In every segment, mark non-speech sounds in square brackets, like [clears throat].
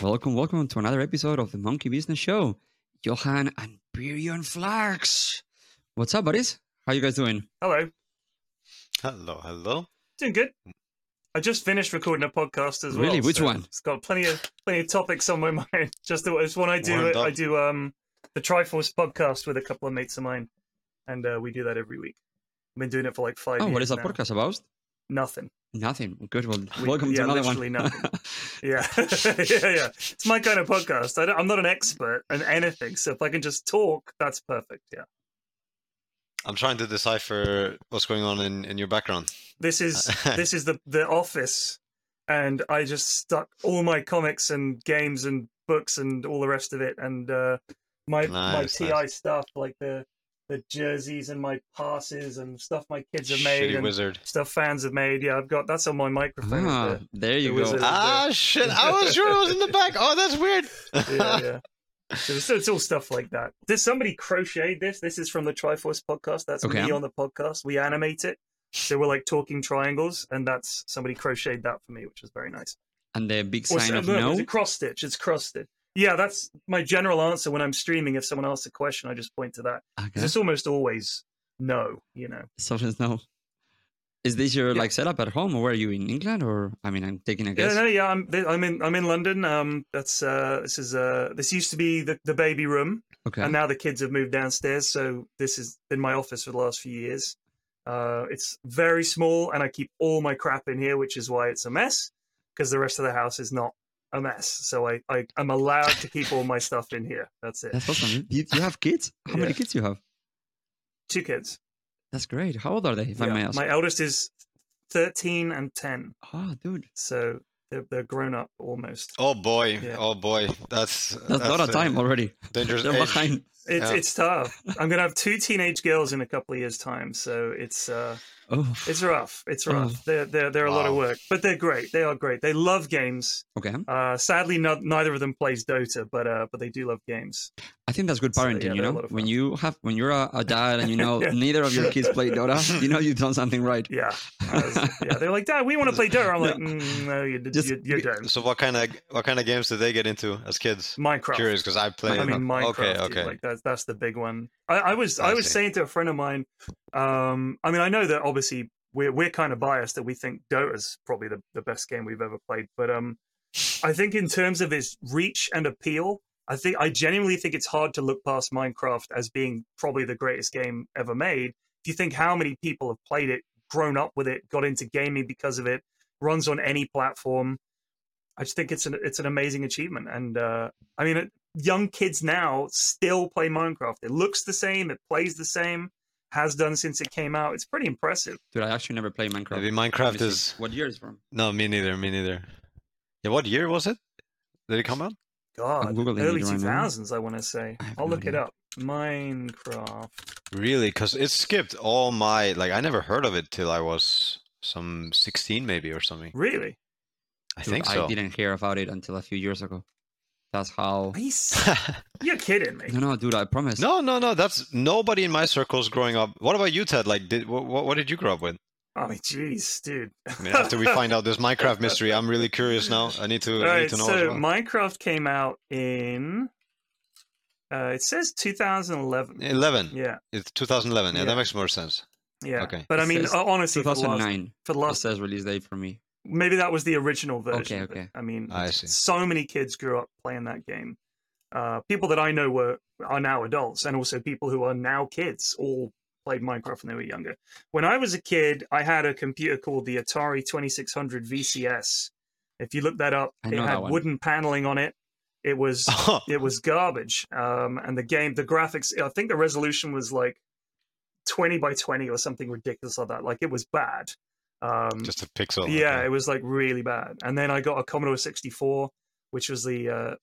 Welcome, welcome to another episode of the Monkey Business Show. Johan and Pyrion Flax. What's up, buddies? How you guys doing? Hello. Hello, hello. Doing good. I just finished recording a podcast as well. Really? Which so one? It's got plenty of plenty of topics on my [laughs] mind. Just the it's one I do. Warmed up. I do um the Triforce podcast with a couple of mates of mine, and uh, we do that every week. I've been doing it for like five Oh, years. what is that now. podcast about? Nothing. Nothing. Good. Well, We- welcome yeah, to another literally one. nothing. [laughs] Yeah, [laughs] yeah, yeah. It's my kind of podcast. I don't, I'm not an expert in anything, so if I can just talk, that's perfect. Yeah. I'm trying to decipher what's going on in, in your background. This is [laughs] this is the the office, and I just stuck all my comics and games and books and all the rest of it, and uh, my my TI nice. stuff like the the jerseys and my passes and stuff my kids have made Shitty and wizard. stuff fans have made. Yeah, I've got that's on my microphone. ah, is there you the go. wizard. Ah, shit. I was sure it was in the back. Oh, that's weird. yeah, yeah. [laughs] So it's, it's all stuff like that. Did somebody crochet this? This is from the Triforce podcast. That's Okay. me on the podcast. We animate it. So we're like talking triangles, and that's somebody crocheted that for me, which was very nice. And the big sign so- of no, no. It's a cross stitch. It's cross stitch. Yeah, that's my general answer when I'm streaming. If someone asks a question, I just point to that. 'Cause Okay. it's almost always no, you know. Sometimes no. Is this your Yeah. like setup at home, or were you in England, or I mean, I'm taking a Yeah, guess. no, yeah, I'm I'm in I'm in London. Um, that's uh, this is uh, this used to be the, the baby room, Okay. and now the kids have moved downstairs. So this has been my office for the last few years. Uh, it's very small, and I keep all my crap in here, which is why it's a mess. Because the rest of the house is not a mess, so I, I I'm allowed to keep all my stuff in here. That's it. That's awesome. You, you have kids? How many Yeah. kids you have? Two kids. That's great. How old are they, if I may ask? My eldest is thirteen and ten, Oh, dude, so they're they're grown up almost. Oh, boy. Yeah. Oh, boy. That's, that's, a lot of uh, time already. Dangerous [laughs] They're age. behind. It's Yeah. it's tough. I'm gonna have two teenage girls in a couple of years' time, so it's uh Oh, it's rough. It's Oh. rough. They're they're they're a lot of work, but they're great. They are great. They love games. okay. Uh, sadly, not, neither of them plays Dota, but uh, but they do love games. I think that's good So, parenting. yeah, you know, when you have when you're a, a dad and you know [laughs] Yeah. neither of your kids play Dota, [laughs] you know you've done something right. Yeah, was- yeah. They're like, Dad, we want to [laughs] play Dota. I'm like, Yeah. mm, no, you, Just- you, you don't. So what kind of what kind of games did they get into as kids? Minecraft. Curious because I play. I mean, Minecraft. Okay, dude, okay. Like that's that's the big one. I, I was I, I was see. saying to a friend of mine. Um, I mean, I know that obviously we're we're kind of biased that we think Dota's probably the, the best game we've ever played, but um, I think in terms of its reach and appeal, I think I genuinely think it's hard to look past Minecraft as being probably the greatest game ever made. If you think how many people have played it, grown up with it, got into gaming because of it, runs on any platform. I just think it's an it's an amazing achievement, and uh, I mean, it- young kids now still play Minecraft. It looks the same, it plays the same, has done since it came out. It's pretty impressive. Dude, I actually never played Minecraft. Maybe Minecraft is what year is it from? no, me neither. Me neither. Yeah, what year was it? Did it come out? God, Googling it early right two now. thousands, I want to say. I have I'll no look it up. Minecraft. Really? Because it skipped all my like. I never heard of it till I was some sixteen, maybe or something. Really? I Dude, think so. I didn't hear about it until a few years ago. That's how. Are you s- [laughs] You're kidding me. No, no, dude, I promise. no, no, no. That's nobody in my circles growing up. What about you, Ted? Like, did what? What, what did you grow up with? Oh, mean, jeez, dude. I mean, after we find out this Minecraft mystery, I'm really curious now. I need to, All I need right, to know so as well. Minecraft came out in. Uh, it says 2011. 11. Yeah, It's 2011. Yeah, Yeah. that makes more sense. yeah. Okay. But I mean, says ho- honestly, for the last, 2009. for the It last says release date for me. Maybe that was the original version. Okay, okay. I mean, I so many kids grew up playing that game. Uh, people that I know were are now adults, and also people who are now kids all played Minecraft when they were younger. When I was a kid, I had a computer called the Atari 2600 VCS. If you look that up, it had wooden paneling on it. It was [laughs] it was garbage. Um, and the game, the graphics, I think the resolution was like 20 by 20 or something ridiculous like that. Like it was bad. Um, Just a pixel. yeah, okay. it was like really bad. And then I got a Commodore 64, which was the uh,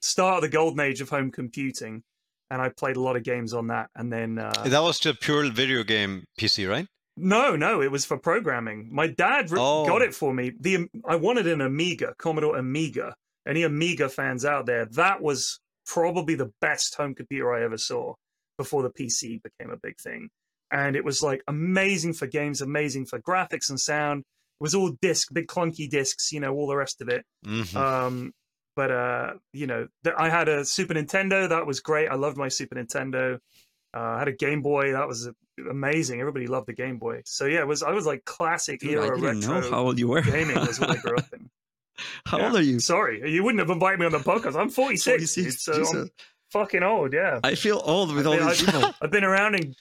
start of the golden age of home computing. And I played a lot of games on that. And then, uh, That was just pure video game PC, right? No, no, it was for programming. My dad re- Oh. got it for me. The I wanted an Amiga, Commodore Amiga. Any Amiga fans out there? That was probably the best home computer I ever saw before the PC became a big thing. And it was like amazing for games, amazing for graphics and sound. It was all disc, big clunky discs, you know, all the rest of it. Mhm. Um, but uh, you know, th- I had a Super Nintendo. That was great. I loved my Super Nintendo. Uh, I had a Game Boy. That was amazing. Everybody loved the Game Boy. So yeah, it was. I was like classic Dude, I era didn't retro know how old you were. gaming was what I grew up in. [laughs] how Yeah. old are you? Sorry, you wouldn't have invited me on the podcast. I'm 46. 46, so I'm fucking old. Yeah, I feel old with all I- these people. [laughs] I've been around in.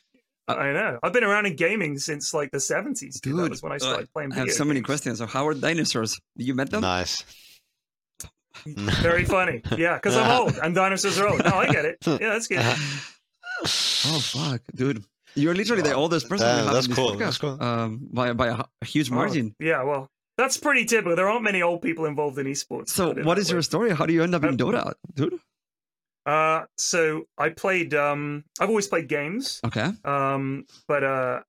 Uh, I know. I've been around in gaming since like the 70s. Dude, that was when I uh, started playing I have video so many questions. So how are dinosaurs? You met them? Nice. [laughs] Very funny. Yeah, because I'm old and dinosaurs are old. No, I get it. Yeah, that's good. [laughs] Oh fuck, dude! You're literally the oldest person we Damn, that's cool, podcast, that's cool. um, by by a, a huge Oh, margin. yeah, well, that's pretty typical. There aren't many old people involved in esports. So, put it what that is way. your story? How do you end up in Dota, dude? Uh, so I played. Um, I've always played games. Okay, Um, but uh,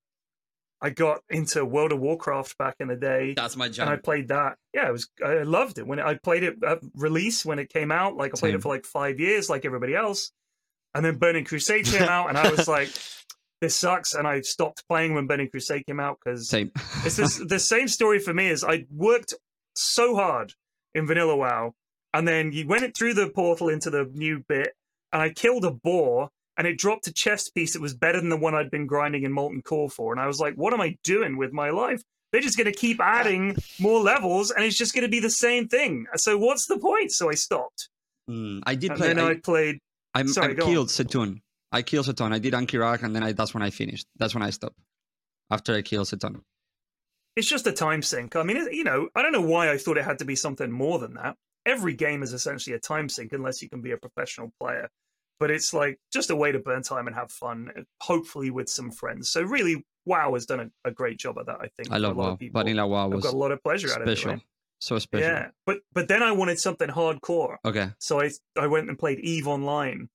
I got into World of Warcraft back in the day, that's my job. and I played that. Yeah, it was. I loved it when it, I played it at release when it came out. Like I played Same. it for like five years, like everybody else. And then Burning Crusade came [laughs] out, and I was like, "This sucks." And I stopped playing when Burning Crusade came out because it's this, the same story for me Is I worked so hard in Vanilla WoW, and then you went it through the portal into the new bit, and I killed a boar, and it dropped a chest piece that was better than the one I'd been grinding in Molten Core for, and I was like, what am I doing with my life? They're just going to keep adding more levels, and it's just going to be the same thing. So what's the point? So I stopped, Mm, I did and play. then I, I, played. I'm, sorry, I killed C'Thun. I killed C'Thun. I did Ahn'Qiraj, and then I, that's when I finished. That's when I stopped. After I killed C'Thun. It's just a time sink. I mean, it, you know, I don't know why I thought it had to be something more than that. Every game is essentially a time sink unless you can be a professional player. But it's like just a way to burn time and have fun, hopefully with some friends. So really, WoW has done a, a great job at that. I think I love a lot WoW. of people Vanilla WoW have was got a lot of pleasure out of it. right? So special. Yeah, but but then I wanted something hardcore, Okay. so I I went and played Eve Online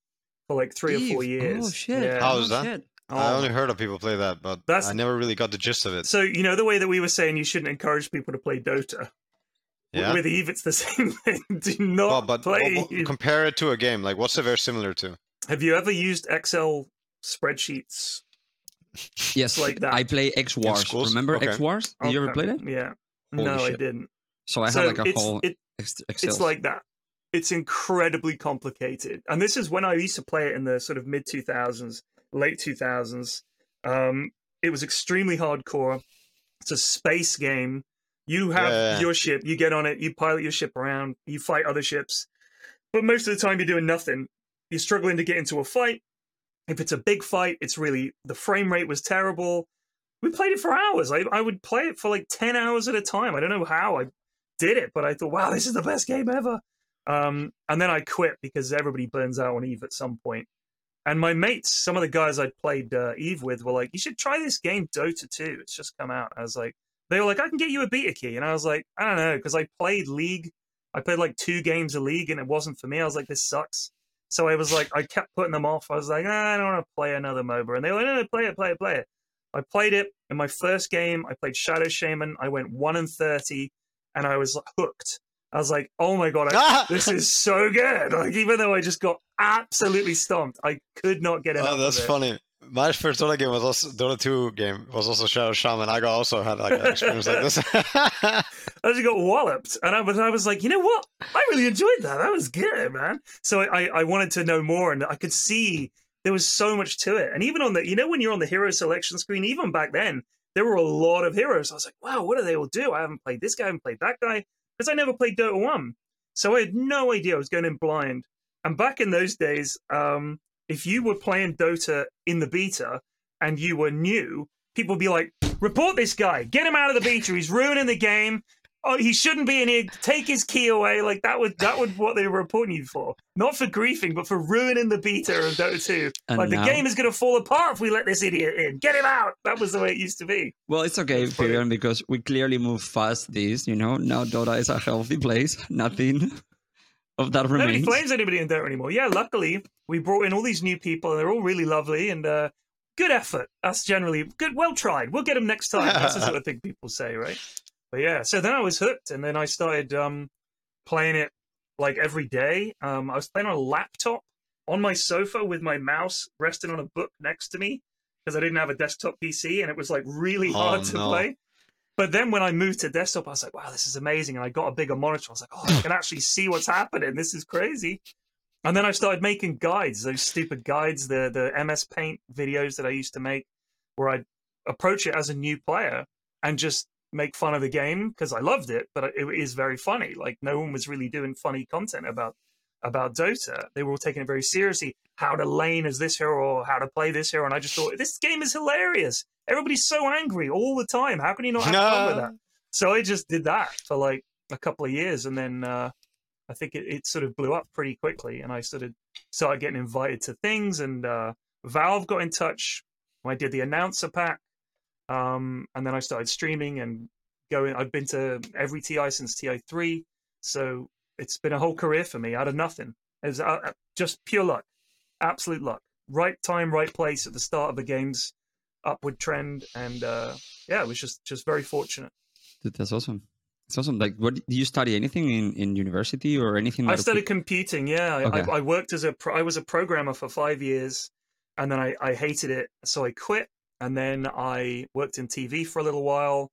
for like three or four oh, years. Oh shit. Yeah. How was oh, that? shit. I Oh. only heard of people play that, but That's- I never really got the gist of it. So you know the way that we were saying you shouldn't encourage people to play Dota. Yeah. With Eve, it's the [laughs] same thing. Do not Well, but play. well, well, compare it to a game. Like, what's it very similar to? Have you ever used Excel spreadsheets? [laughs] Yes, like that. I play X Wars. Remember Okay. X Wars? Did you ever Okay, play that? Yeah. Holy no, I didn't. So I so had like a it's, whole it, Excel. it's like that. It's incredibly complicated. And this is when I used to play it in the sort of mid 2000s, late 2000s. Um, it was extremely hardcore. It's a space game. You have Yeah. your ship, you get on it, you pilot your ship around, you fight other ships. But most of the time, you're doing nothing. You're struggling to get into a fight. If it's a big fight, it's really the frame rate was terrible. We played it for hours. I, I would play it for like 10 hours at a time. I don't know how I did it, but I thought, wow, this is the best game ever. Um, and then I quit because everybody burns out on Eve at some point. And my mates, some of the guys I'd played uh, Eve with, were like, "You should try this game, Dota 2. It's just come out." I was like, "They were like, I can get you a beta key," and I was like, "I don't know," because I played League. I played like two games of League, and it wasn't for me. I was like, "This sucks." So I was like, I kept putting them off. I was like, ah, "I don't want to play another MOBA," and they were like, "No, no, play it, play it, play it." I played it in my first game. I played Shadow Shaman. I went one and thirty, and I was hooked. I was like, "Oh my god, I, [laughs] this is so good!" Like even though I just got absolutely stomped, I could not get enough. Oh, that's of it. funny. My first Dota game was also Dota 2 game was also Shadow Shaman. I got also had like an experience like this. [laughs] I just got walloped, and I was I was like, you know what? I really enjoyed that. That was good, man. So I I wanted to know more, and I could see there was so much to it. And even on the you know when you're on the hero selection screen, even back then there were a lot of heroes. I was like, wow, what do they all do? I haven't played this guy, I haven't played that guy because I never played Dota one, so I had no idea. I was going in blind. And back in those days, um, if you were playing Dota in the beta and you were new, people would be like, report this guy, get him out of the beta, he's ruining the game. Oh, he shouldn't be in here. Take his key away. Like that would that would what they were reporting you for. Not for griefing, but for ruining the beta of Dota 2. And like now- the game is gonna fall apart if we let this idiot in. Get him out. That was the way it used to be. Well, it's okay, It's because we clearly move fast this, you know. Now Dota is a healthy place. [laughs] Nothing of that Nobody remains. flames anybody in there anymore. Yeah, luckily we brought in all these new people and they're all really lovely and uh good effort. That's generally good. Well tried. We'll get them next time. That's the sort of thing people say, right? But yeah, so then I was hooked, and then I started um, playing it like every day. Um, I was playing on a laptop on my sofa with my mouse resting on a book next to me because I didn't have a desktop PC, and it was like really Oh, hard to no. play. But then when I moved to desktop, I was like, wow, this is amazing. And I got a bigger monitor. I was like, oh, I can actually see what's happening. This is crazy. And then I started making guides, those stupid guides, the the MS Paint videos that I used to make, where I'd approach it as a new player and just make fun of the game because I loved it, but it is very funny. Like no one was really doing funny content about about Dota. They were all taking it very seriously. How to lane as this hero or how to play this hero, and I just thought this game is hilarious. Everybody's so angry all the time. How can you not have fun with that? So I just did that for like a couple of years, and then uh, I think it, it sort of blew up pretty quickly, and I sort of started getting invited to things, and uh, Valve got in touch. when I did the announcer pack, um, and then I started streaming and going. I've been to every TI since TI three, so it's been a whole career for me out of nothing. It was uh, just pure luck, absolute luck. Right time, right place at the start of the game's upward trend, and uh, yeah, it was just just very fortunate. Dude, that's awesome. It's awesome. Like, what did you study? Anything in, in university or anything? I that- studied computing. Yeah, I, Okay. I, I worked as a pro, I was a programmer for five years, and then I, I hated it, so I quit. And then I worked in TV for a little while.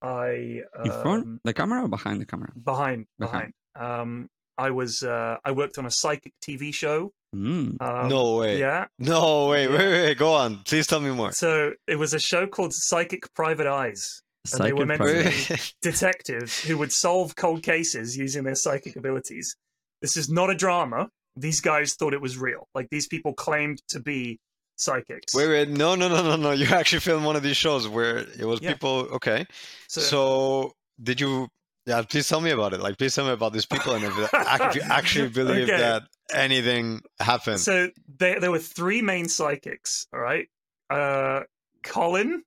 I in front, um, the camera or behind the camera? behind behind. Behind. Um, I was uh, I worked on a psychic TV show. Mm. Um, no way. Yeah. No way. Wait, wait, wait. Go on. Please tell me more. So it was a show called Psychic Private Eyes. And they were meant to private- Wait, [laughs] wait. detectives who would solve cold cases using their psychic abilities. This is not a drama. These guys thought it was real. Like these people claimed to be psychics. Wait, wait. No, no, no, no, no. You actually filmed one of these shows where it was Yeah. people. Okay. So, So, did you? Yeah, please tell me about it. Like, please tell me about these people and if, if you [laughs] actually believe Okay. that anything happened. so there, there were three main psychics. All right, uh, Colin,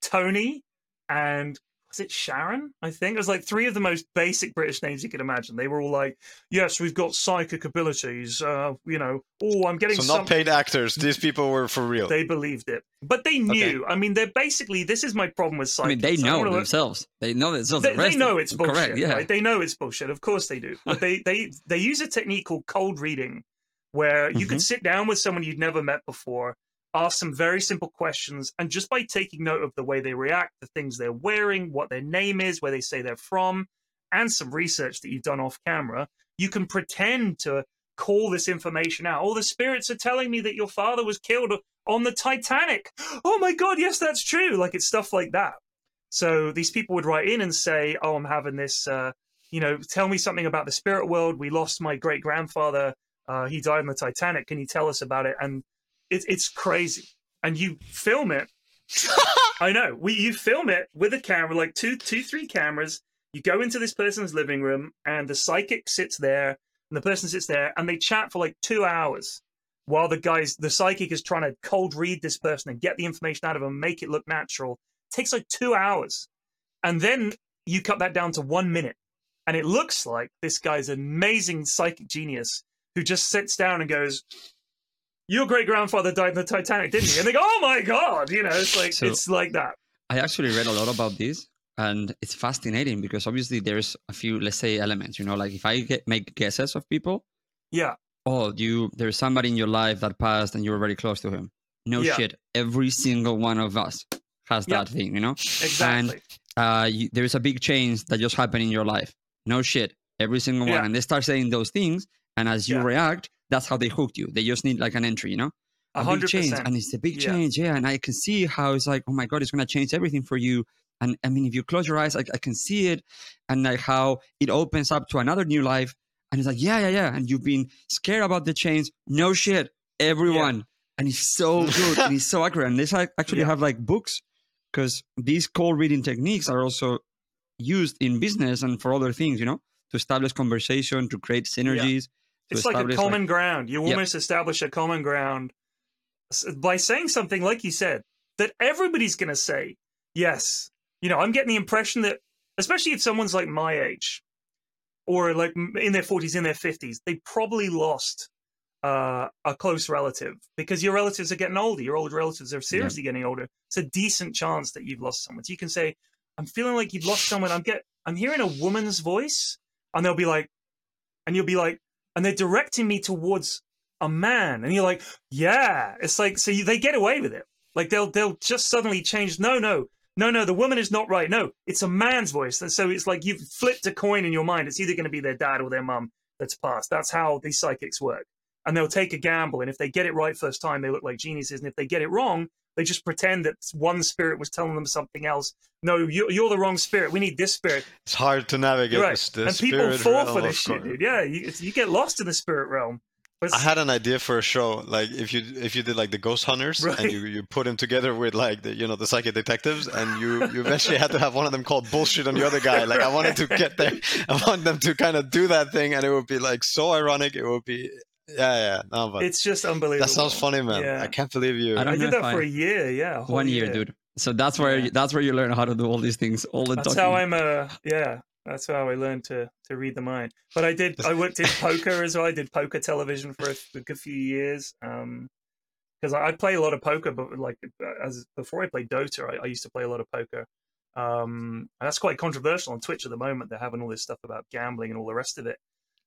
Tony, and was it Sharon? I think it was like three of the most basic British names you could imagine. They were all like, "Yes, we've got psychic abilities." Uh, you know, oh, I'm getting so some. not paid actors. These people were for real. They believed it, but they knew. I mean, they're basically. This is my problem with I mean, they know wanna- themselves. They know themselves. they, they know it's bullshit. Correct. Yeah. right? They know it's bullshit. Of course they do. [laughs] But they they they use a technique called cold reading, where you could Mhm. sit down with someone you'd never met before, ask some very simple questions, and just by taking note of the way they react, the things they're wearing, what their name is, where they say they're from, and some research that you've done off camera, you can pretend to call this information out. Oh, the spirits are telling me that your father was killed on the Titanic. [gasps] Oh my God, yes, that's true. Like it's stuff like that. So these people would write in and say, "Oh, I'm having this. Uh, you know, tell me something about the spirit world. We lost my great grandfather. Uh, he died on the Titanic. Can you tell us about it?" And it, it's crazy. And you film it. [laughs] I know. We you film it with a camera, like two, two, three cameras. You go into this person's living room, and the psychic sits there, and the person sits there, and they chat for like two hours while the guys, the psychic is trying to cold read this person and get the information out of them, make it look natural. It takes like two hours. And then you cut that down to one minute. And it looks like this guy's an amazing psychic genius who just sits down and goes, Your great grandfather died in the Titanic, didn't he? And they go, Oh my God. You know, it's like, So- it's like that. I actually read a lot about this, and it's fascinating because obviously there's a few, let's say, elements. You know, like if I get, make guesses of people, Yeah. oh, you there's somebody in your life that passed and you were very close to him. No Yeah. shit. Every single one of us has Yeah. that thing, you know? Exactly. Uh, you, there's a big change that just happened in your life. No shit. Every single Yeah. one. And they start saying those things. And as you react, that's how they hooked you. They just need like an entry, you know? A a big change. And it's a big Yeah. change. Yeah. And I can see how it's like, oh my God, it's going to change everything for you. And I mean, if you close your eyes, I, I can see it. And like how it opens up to another new life. And it's like, yeah, yeah, yeah. And you've been scared about the change. No shit. Everyone. And it's so good. and it's so accurate. And they actually Yeah. have like books because these cold reading techniques are also used in business and for other things, you know, to establish conversation, to create synergies. It's like a common ground. You Yep. almost establish a common ground by saying something like you said that everybody's going to say yes. You know, I'm getting the impression that, especially if someone's like my age or like in their 40s, in their 50s, they probably lost uh, a close relative because your relatives are getting older. Your old relatives are seriously getting older. It's a decent chance that you've lost someone. So you can say, "I'm feeling like you've lost someone. I'm get, I'm hearing a woman's voice," and they'll be like, and you'll be like, and they're directing me towards a man, and you're like, "Yeah." It's like so you, they get away with it. Like they'll they'll just suddenly change. No, no, no, no. The woman is not right. No, it's a man's voice. And so it's like you've flipped a coin in your mind. It's either going to be their dad or their mum that's passed. That's how these psychics work and they'll take a gamble. And if they get it right first time, they look like geniuses. And if they get it wrong, they just pretend that one spirit was telling them something else. No, you, you're the wrong spirit. We need this spirit. It's hard to navigate right. this, this and people fall for this shit, dude. Yeah, you, you get lost in the spirit realm. I had an idea for a show, like if you if you did like the ghost hunters right. and you, you put them together with like the you know the psychic detectives and you you eventually had to have one of them called bullshit on the other guy. Like I wanted to get there, [laughs] I want them to kind of do that thing, and it would be like so ironic. It would be yeah, yeah. No, but it's just unbelievable. That sounds funny, man. Yeah. I can't believe you. I, I did that for a year. Yeah, a one year, year, dude. So that's where yeah. that's where you learn how to do all these things. All the that's how I'm. Uh, yeah, that's how I learned to to read the mind. But I did. I worked in poker as well. I did poker television for a, a good few years. Um, because I, I play a lot of poker, but like as before I played Dota, I, I used to play a lot of poker. Um, and that's quite controversial on Twitch at the moment. They're having all this stuff about gambling and all the rest of it.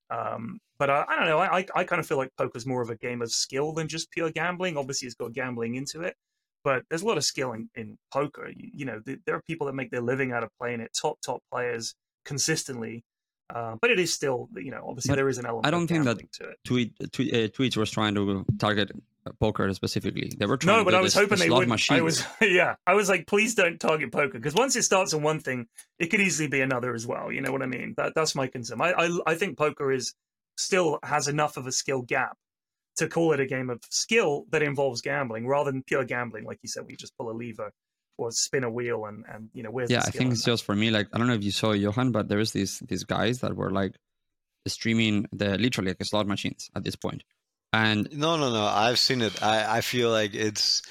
Um, but I, I, don't know. I, I kind of feel like poker's more of a game of skill than just pure gambling. Obviously, it's got gambling into it, but there's a lot of skill in, in poker. You, you know, there are people that make their living out of playing it, top top players consistently. Uh, but it is still, you know, obviously but there is an element. I don't think that tweet, tweet uh, Twitch was trying to target poker specifically. They were trying. No, but I was this, hoping this they would. I was, [laughs] yeah, I was like, please don't target poker because once it starts on one thing, it could easily be another as well. You know what I mean? That that's my concern. I I, I think poker is still has enough of a skill gap to call it a game of skill that involves gambling rather than pure gambling, like you said, we just pull a lever or spin a wheel and and you know where's yeah. I think it's that? just for me. Like I don't know if you saw Johan, but there is these these guys that were like streaming the literally like slot machines at this point and no, no, no. I've seen it. I, I feel like it's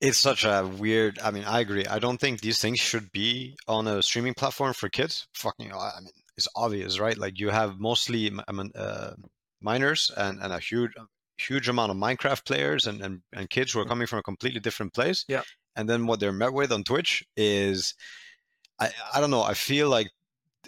it's such a weird. I mean, I agree. I don't think these things should be on a streaming platform for kids. Fucking, I mean, it's obvious, right? Like you have mostly uh, minors and and a huge huge amount of Minecraft players and, and and kids who are coming from a completely different place. Yeah. And then what they're met with on Twitch is, I I don't know. I feel like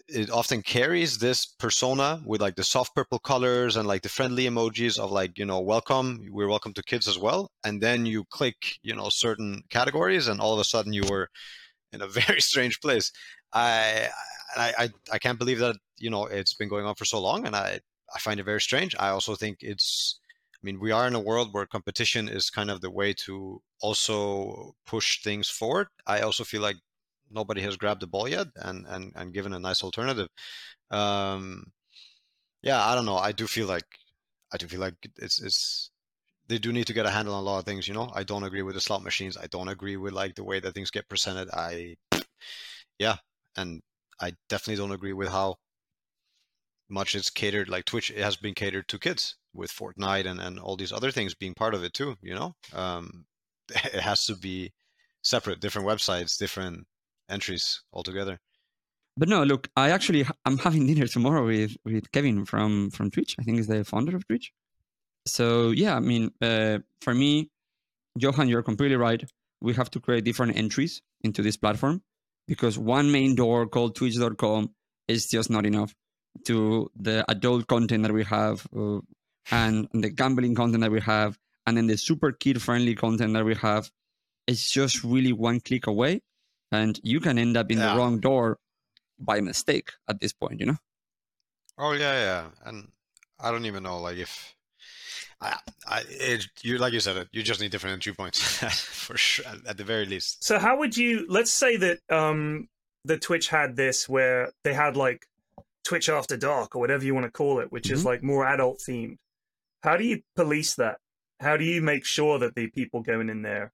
it often carries this persona with like the soft purple colors and like the friendly emojis of like you know welcome we're welcome to kids as well. And then you click you know certain categories and all of a sudden you were in a [laughs] very strange place. I i i, I can't believe that you know it's been going on for so long and i i find it very strange. I also think it's i mean we are in a world where competition is kind of the way to also push things forward. I also feel like nobody has grabbed the ball yet and and, and given a nice alternative. Um, yeah, I don't know. I do feel like I do feel like it's it's they do need to get a handle on a lot of things. You know, I don't agree with the slot machines. I don't agree with like the way that things get presented. I yeah, and I definitely don't agree with how much it's catered. Like Twitch it has been catered to kids with Fortnite and and all these other things being part of it too. You know, um, [laughs] it has to be separate, different websites, different entries altogether. But no, look, I actually I'm having dinner tomorrow with with Kevin from from Twitch. I think he's the founder of Twitch. So yeah, I mean, uh, for me, Johan, you're completely right. We have to create different entries into this platform because one main door called Twitch.com is just not enough to the adult content that we have uh, and the gambling content that we have and then the super kid friendly content that we have. It's just really one click away and you can end up in yeah. the wrong door by mistake at this point you know oh yeah yeah and i don't even know like if I, I, it, you like you said, you just need different entry points [laughs] for sure, at the very least. So, how would you? Let's say that um, the Twitch had this, where they had like Twitch After Dark or whatever you want to call it, which mm-hmm. is like more adult themed. How do you police that? How do you make sure that the people going in there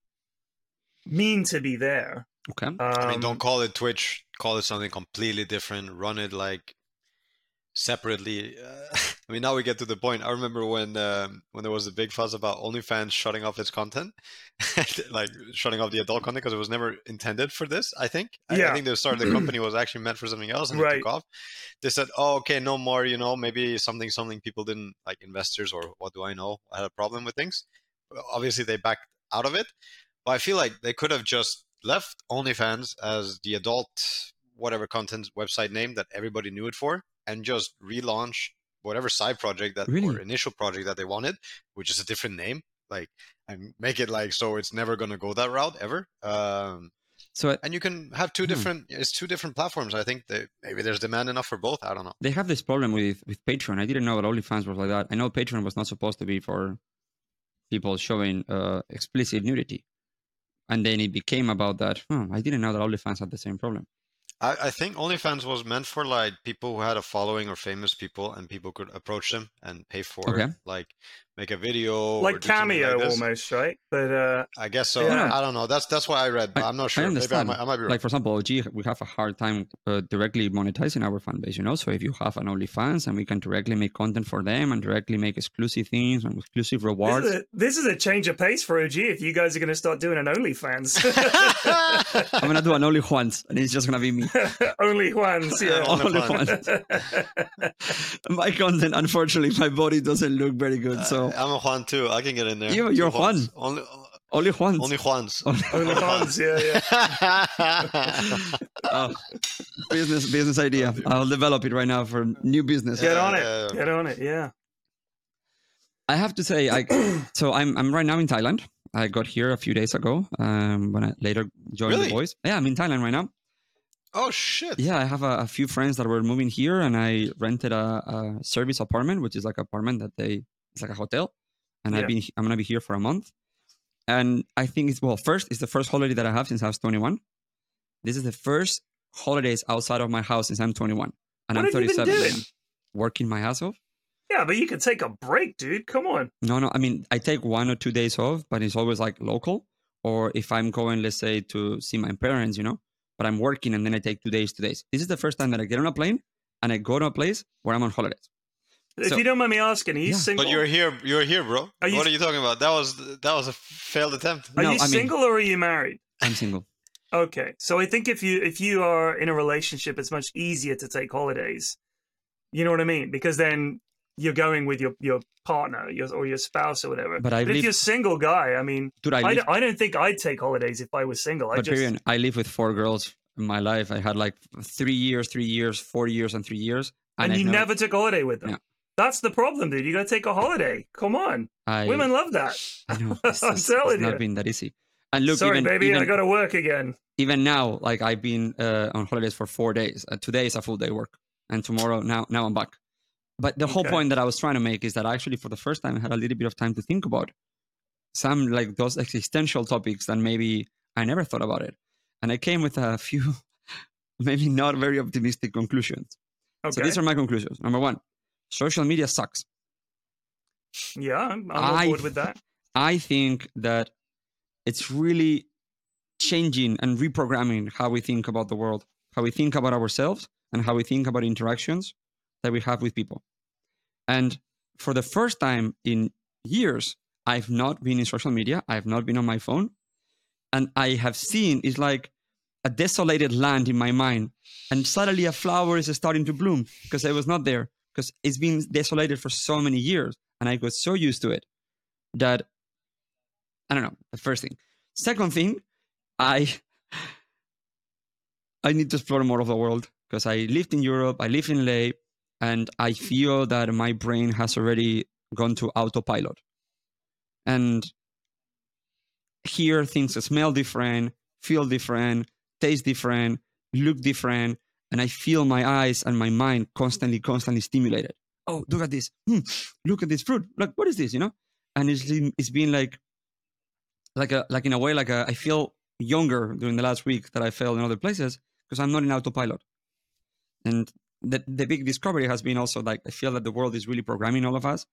mean to be there, Okay. Um, I mean, don't um, call it Twitch. Call it something completely different. Run it like separately. Uh, [laughs] I mean, now we get to the point. I remember when um, when there was a big fuss about OnlyFans shutting off its content, [laughs] like shutting off the adult content because it was never intended for this. I think. I, Yeah. I think the start of the company [clears throat] was actually meant for something else, and it Right. took off. They said, "Oh, okay, no more." You know, maybe something something people didn't like investors or what do I know had a problem with things. Well, Obviously, they backed out of it, but I feel like they could have just left OnlyFans as the adult whatever content website name that everybody knew it for, and just relaunch whatever side project that Really? or initial project that they wanted, which is a different name, like and make it like so it's never gonna go that route ever. Um, So uh, and you can have two Hmm. different it's two different platforms. I think they maybe there's demand enough for both. I don't know. they have this problem with with Patreon. I didn't know that OnlyFans was like that. I know Patreon was not supposed to be for people showing uh, explicit nudity, and then it became about that. Hmm, I didn't know that OnlyFans had the same problem. I, I think OnlyFans was meant for like people who had a following or famous people, and people could approach them and pay for Okay. like make a video, like do cameo like almost, right? But uh, I guess so. Yeah. I don't know. That's that's what I read, but I- I, am not I sure. Maybe I understand. might, I might be wrong. Like for example, OG, we have a hard time uh, directly monetizing our fan base. You know, so if you have an OnlyFans and we can directly make content for them and directly make exclusive things and exclusive this rewards. is, a, this is a change of pace for OG. If you guys are going to start doing an OnlyFans, [laughs] I'm gonna do an only once, and it's just gonna be me. [laughs] only ones, yeah. [laughs] Only Only my content, unfortunately, my body doesn't look very good. So I'm a Juan too. I can get in there. You, you're Juans. Juan. Only only once. only Juans. only ones, yeah, yeah. [laughs] Oh, business business idea. I'll develop it right now for new business. Get on Yeah. it. Get on it. Yeah. I have to say, I [clears throat] so I'm I'm right now in Thailand. I got here a few days ago. Um, when I later joined Really? the boys. Yeah, I'm in Thailand right now. oh shit. Yeah, I have a, a few friends that were moving here, and I rented a, a service apartment, which is like an apartment that they it's like a hotel, and I've been I'm gonna be here for a month. And I think it's well, first it's the first holiday that I have since I was 21. This is the first holidays outside of my house since I'm 21, and What I'm have you been 37. Working my ass off. Yeah, but you can take a break, dude. Come on. No, no. I mean, I take one or two days off, but it's always like local. Or if I'm going, let's say, to see my parents, you know, but I'm working and then I take two days, two days. This is the first time that I get on a plane and I go to a place where I'm on holidays. If So- you don't mind me asking, are you Yeah. single? But you're here. You're here, bro. Are you- what are you talking about? That was that was a failed attempt. are No, you I mean- single or are you married? I'm single. Okay, so I think if you if you are in a relationship, it's much easier to take holidays. You know what I mean? Because then you're going with your your partner your, or your spouse or whatever. But I if live- you're single guy, I mean, Dude, I I, live, don't- I don't think I'd take holidays if I was single. I but just Period, I live with four girls in my life. I had like three years, three years, four years, and three years. and I you know- never took a holiday with them. Yeah. That's the problem, dude. You got to take a holiday. Come on, I, women love that. [laughs] I know. It's, [laughs] I'm it's- telling it's not you. been that easy. And look, Sorry, even, baby, even, I got to work again. even now, like I've been uh, on holidays for four days. Uh, today is a full day work, and tomorrow now now I'm back. But the whole Okay. point that I was trying to make is that actually, for the first time, I had a little bit of time to think about some like those existential topics that maybe I never thought about it, and I came with a few [laughs] maybe not very optimistic conclusions. Okay. So these are my conclusions. Number one, social media sucks. yeah, I'm, on board with that. I think that it's really changing and reprogramming how we think about the world, how we think about ourselves, and how we think about interactions that we have with people. And for the first time in years, I've not been in social media, I've not been on my phone, and I have seen it's like a desolated land in my mind. And suddenly a flower is starting to bloom because I was not there, because it's been desolated for so many years. And I got so used to it that I don't know. The first thing. Second thing, I I need to explore more of the world because I lived in Europe, I live in LA, and I feel that my brain has already gone to autopilot. And here things smell different, feel different, taste different, look different, and I feel my eyes and my mind constantly, constantly stimulated. Oh, look at this! Hmm, look at this fruit! Like, what is this? You know? And it's it's been like like a like in a way like a, I feel younger during the last week that I felt in other places because I'm not in autopilot. And the the big discovery has been also like I feel that the world is really programming all of us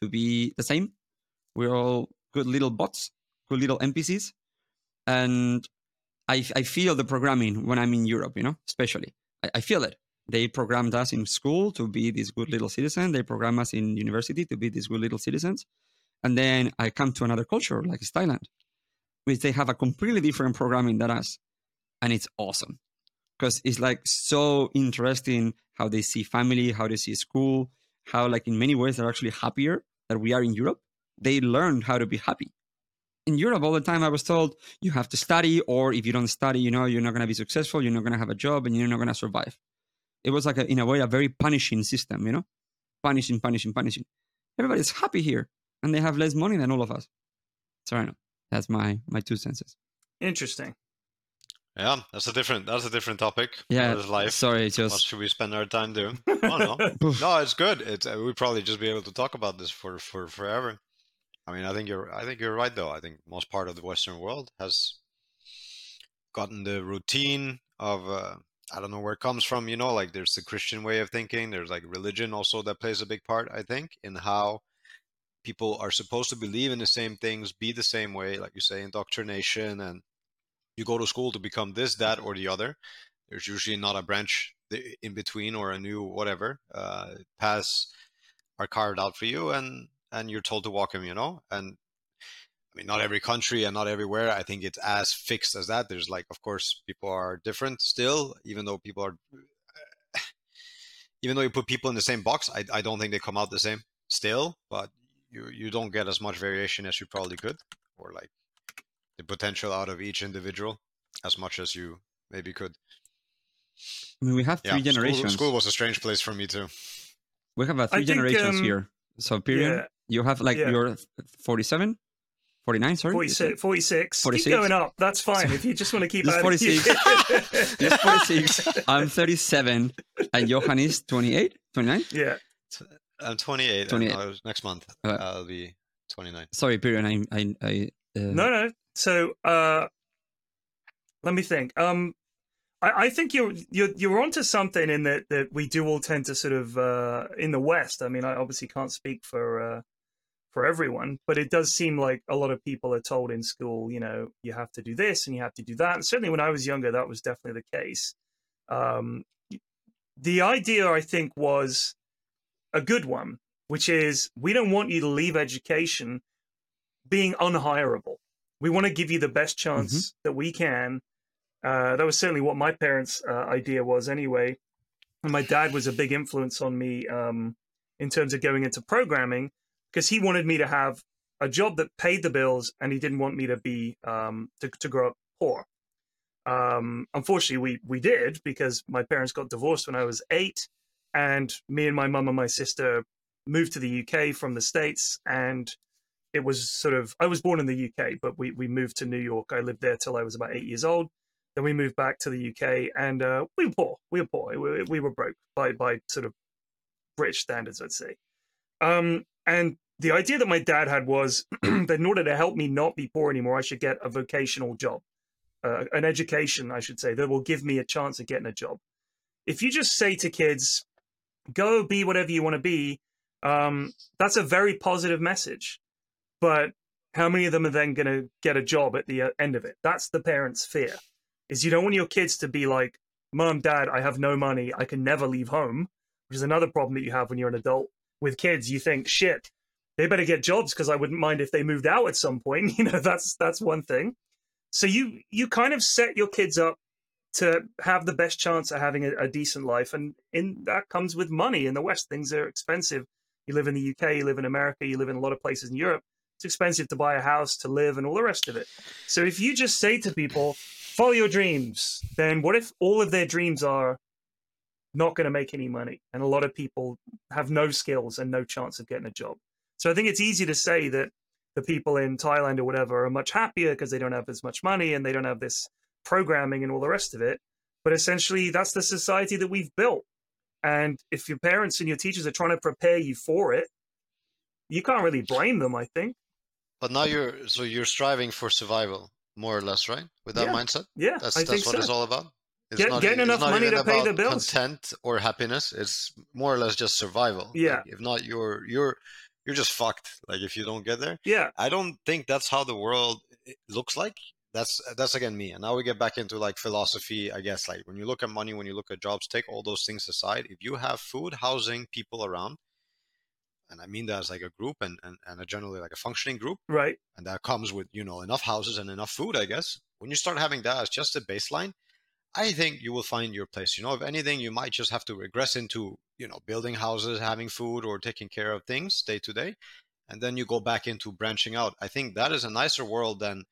to be the same. We're all good little bots, good little NPCs, and I I feel the programming when I'm in Europe, you know, especially I, I feel it. They programmed us in school to be these good little citizens. They program us in university to be these good little citizens. And then I come to another culture like it's Thailand, which they have a completely different programming than us. And it's awesome because it's like so interesting how they see family, how they see school, how like in many ways they're actually happier that we are in Europe. They learn how to be happy. In Europe, all the time I was told you have to study, or if you don't study, you know, you're not going to be successful, you're not going to have a job, and you're not going to survive. It was like, a, in a way, a very punishing system, you know, punishing, punishing, punishing. Everybody's happy here, and they have less money than all of us. So I know. That's my my two senses. Interesting. Yeah, that's a different that's a different topic. Yeah, What is life? sorry, just What should we spend our time doing? [laughs] Oh, no. [laughs] no, it's good. It's uh, we'd probably just be able to talk about this for for forever. I mean, I think you're I think you're right though. I think most part of the Western world has gotten the routine of uh, I don't know where it comes from. You know, like there's the Christian way of thinking. There's like religion also that plays a big part. I think in how people are supposed to believe in the same things, be the same way, like you say, indoctrination, and you go to school to become this, that, or the other. There's usually not a branch in between or a new whatever uh, paths are carved out for you, and and you're told to walk them. You know, and I mean, not every country and not everywhere. I think it's as fixed as that. There's like, of course, people are different still, even though people are, [sighs] even though you put people in the same box, I, I don't think they come out the same still, but you, you don't get as much variation as you probably could, or like the potential out of each individual as much as you maybe could. I mean, we have three school- generations. School, was a strange place for me too. We have uh, I three think, generations um, here. So, period. yeah. You have like Yeah. you're 47, 49, sorry? 46, 46. 46? Keep going up. That's fine. If you just want to keep Just 46. [laughs] You're 46. I'm 37. And Johan is 28, 29? yeah. I'm 28. and 28. I was- next month Uh, I'll be 29. Sorry, period. I, I, I uh, No, no. So, uh, let me think. Um, I, I think you're you're you're onto something in that that we do all tend to sort of uh, in the West. I mean, I obviously can't speak for uh, for everyone, but it does seem like a lot of people are told in school, you know, you have to do this and you have to do that. And certainly, when I was younger, that was definitely the case. Um, the idea, I think, was a good one, which is we don't want you to leave education being unhireable. We want to give you the best chance that we can. Uh, that was certainly what my parents' uh, idea was, anyway. And my dad was a big influence on me um, in terms of going into programming because he wanted me to have a job that paid the bills, and he didn't want me to be um, to, to grow up poor. Um, unfortunately, we we did because my parents got divorced when I was eight, and me and my mum and my sister moved to the UK from the states, and it was sort of I was born in the UK, but we we moved to New York. I lived there till I was about eight years old. Then we moved back to the UK, and uh, we were poor. We were poor. We, we were broke by by sort of British standards, I'd say. Um, and the idea that my dad had was [clears throat] that in order to help me not be poor anymore, I should get a vocational job, uh, an education, I should say, that will give me a chance of getting a job. If you just say to kids, "Go be whatever you want to be," um, that's a very positive message. But how many of them are then going to get a job at the uh, end of it? That's the parents' fear. Is you don't want your kids to be like, "Mom, Dad, I have no money. I can never leave home," which is another problem that you have when you're an adult with kids. You think, "Shit, they better get jobs because I wouldn't mind if they moved out at some point." [laughs] You know, that's that's one thing. So you you kind of set your kids up to have the best chance of having a, a decent life, and in that comes with money. In the West, things are expensive. You live in the UK, you live in America, you live in a lot of places in Europe. It's expensive to buy a house, to live, and all the rest of it. So if you just say to people, follow your dreams, then what if all of their dreams are not going to make any money? And a lot of people have no skills and no chance of getting a job. So I think it's easy to say that the people in Thailand or whatever are much happier because they don't have as much money and they don't have this programming and all the rest of it. But essentially, that's the society that we've built. And if your parents and your teachers are trying to prepare you for it, you can't really blame them, I think. But now you're so you're striving for survival, more or less, right? With that Yeah. mindset. Yeah, That's I that's what so. it's all about. It's Get- getting it's enough not money to pay the bills. Content or happiness. It's more or less just survival. Like, Yeah. if not, you're you're you're just fucked. Like if you don't get there. Yeah, I don't think that's how the world looks like. that's that's again me. And now we get back into like philosophy, I guess. Like when you look at money, when you look at jobs, take all those things aside. If you have food, housing, people around, and I mean that as like a group and, and, and a generally like a functioning group, right? And that comes with, you know, enough houses and enough food, I guess. When you start having that as just a baseline, I think you will find your place. You know, if anything, you might just have to regress into, you know, building houses, having food, or taking care of things day to day. And then you go back into branching out. I think that is a nicer world than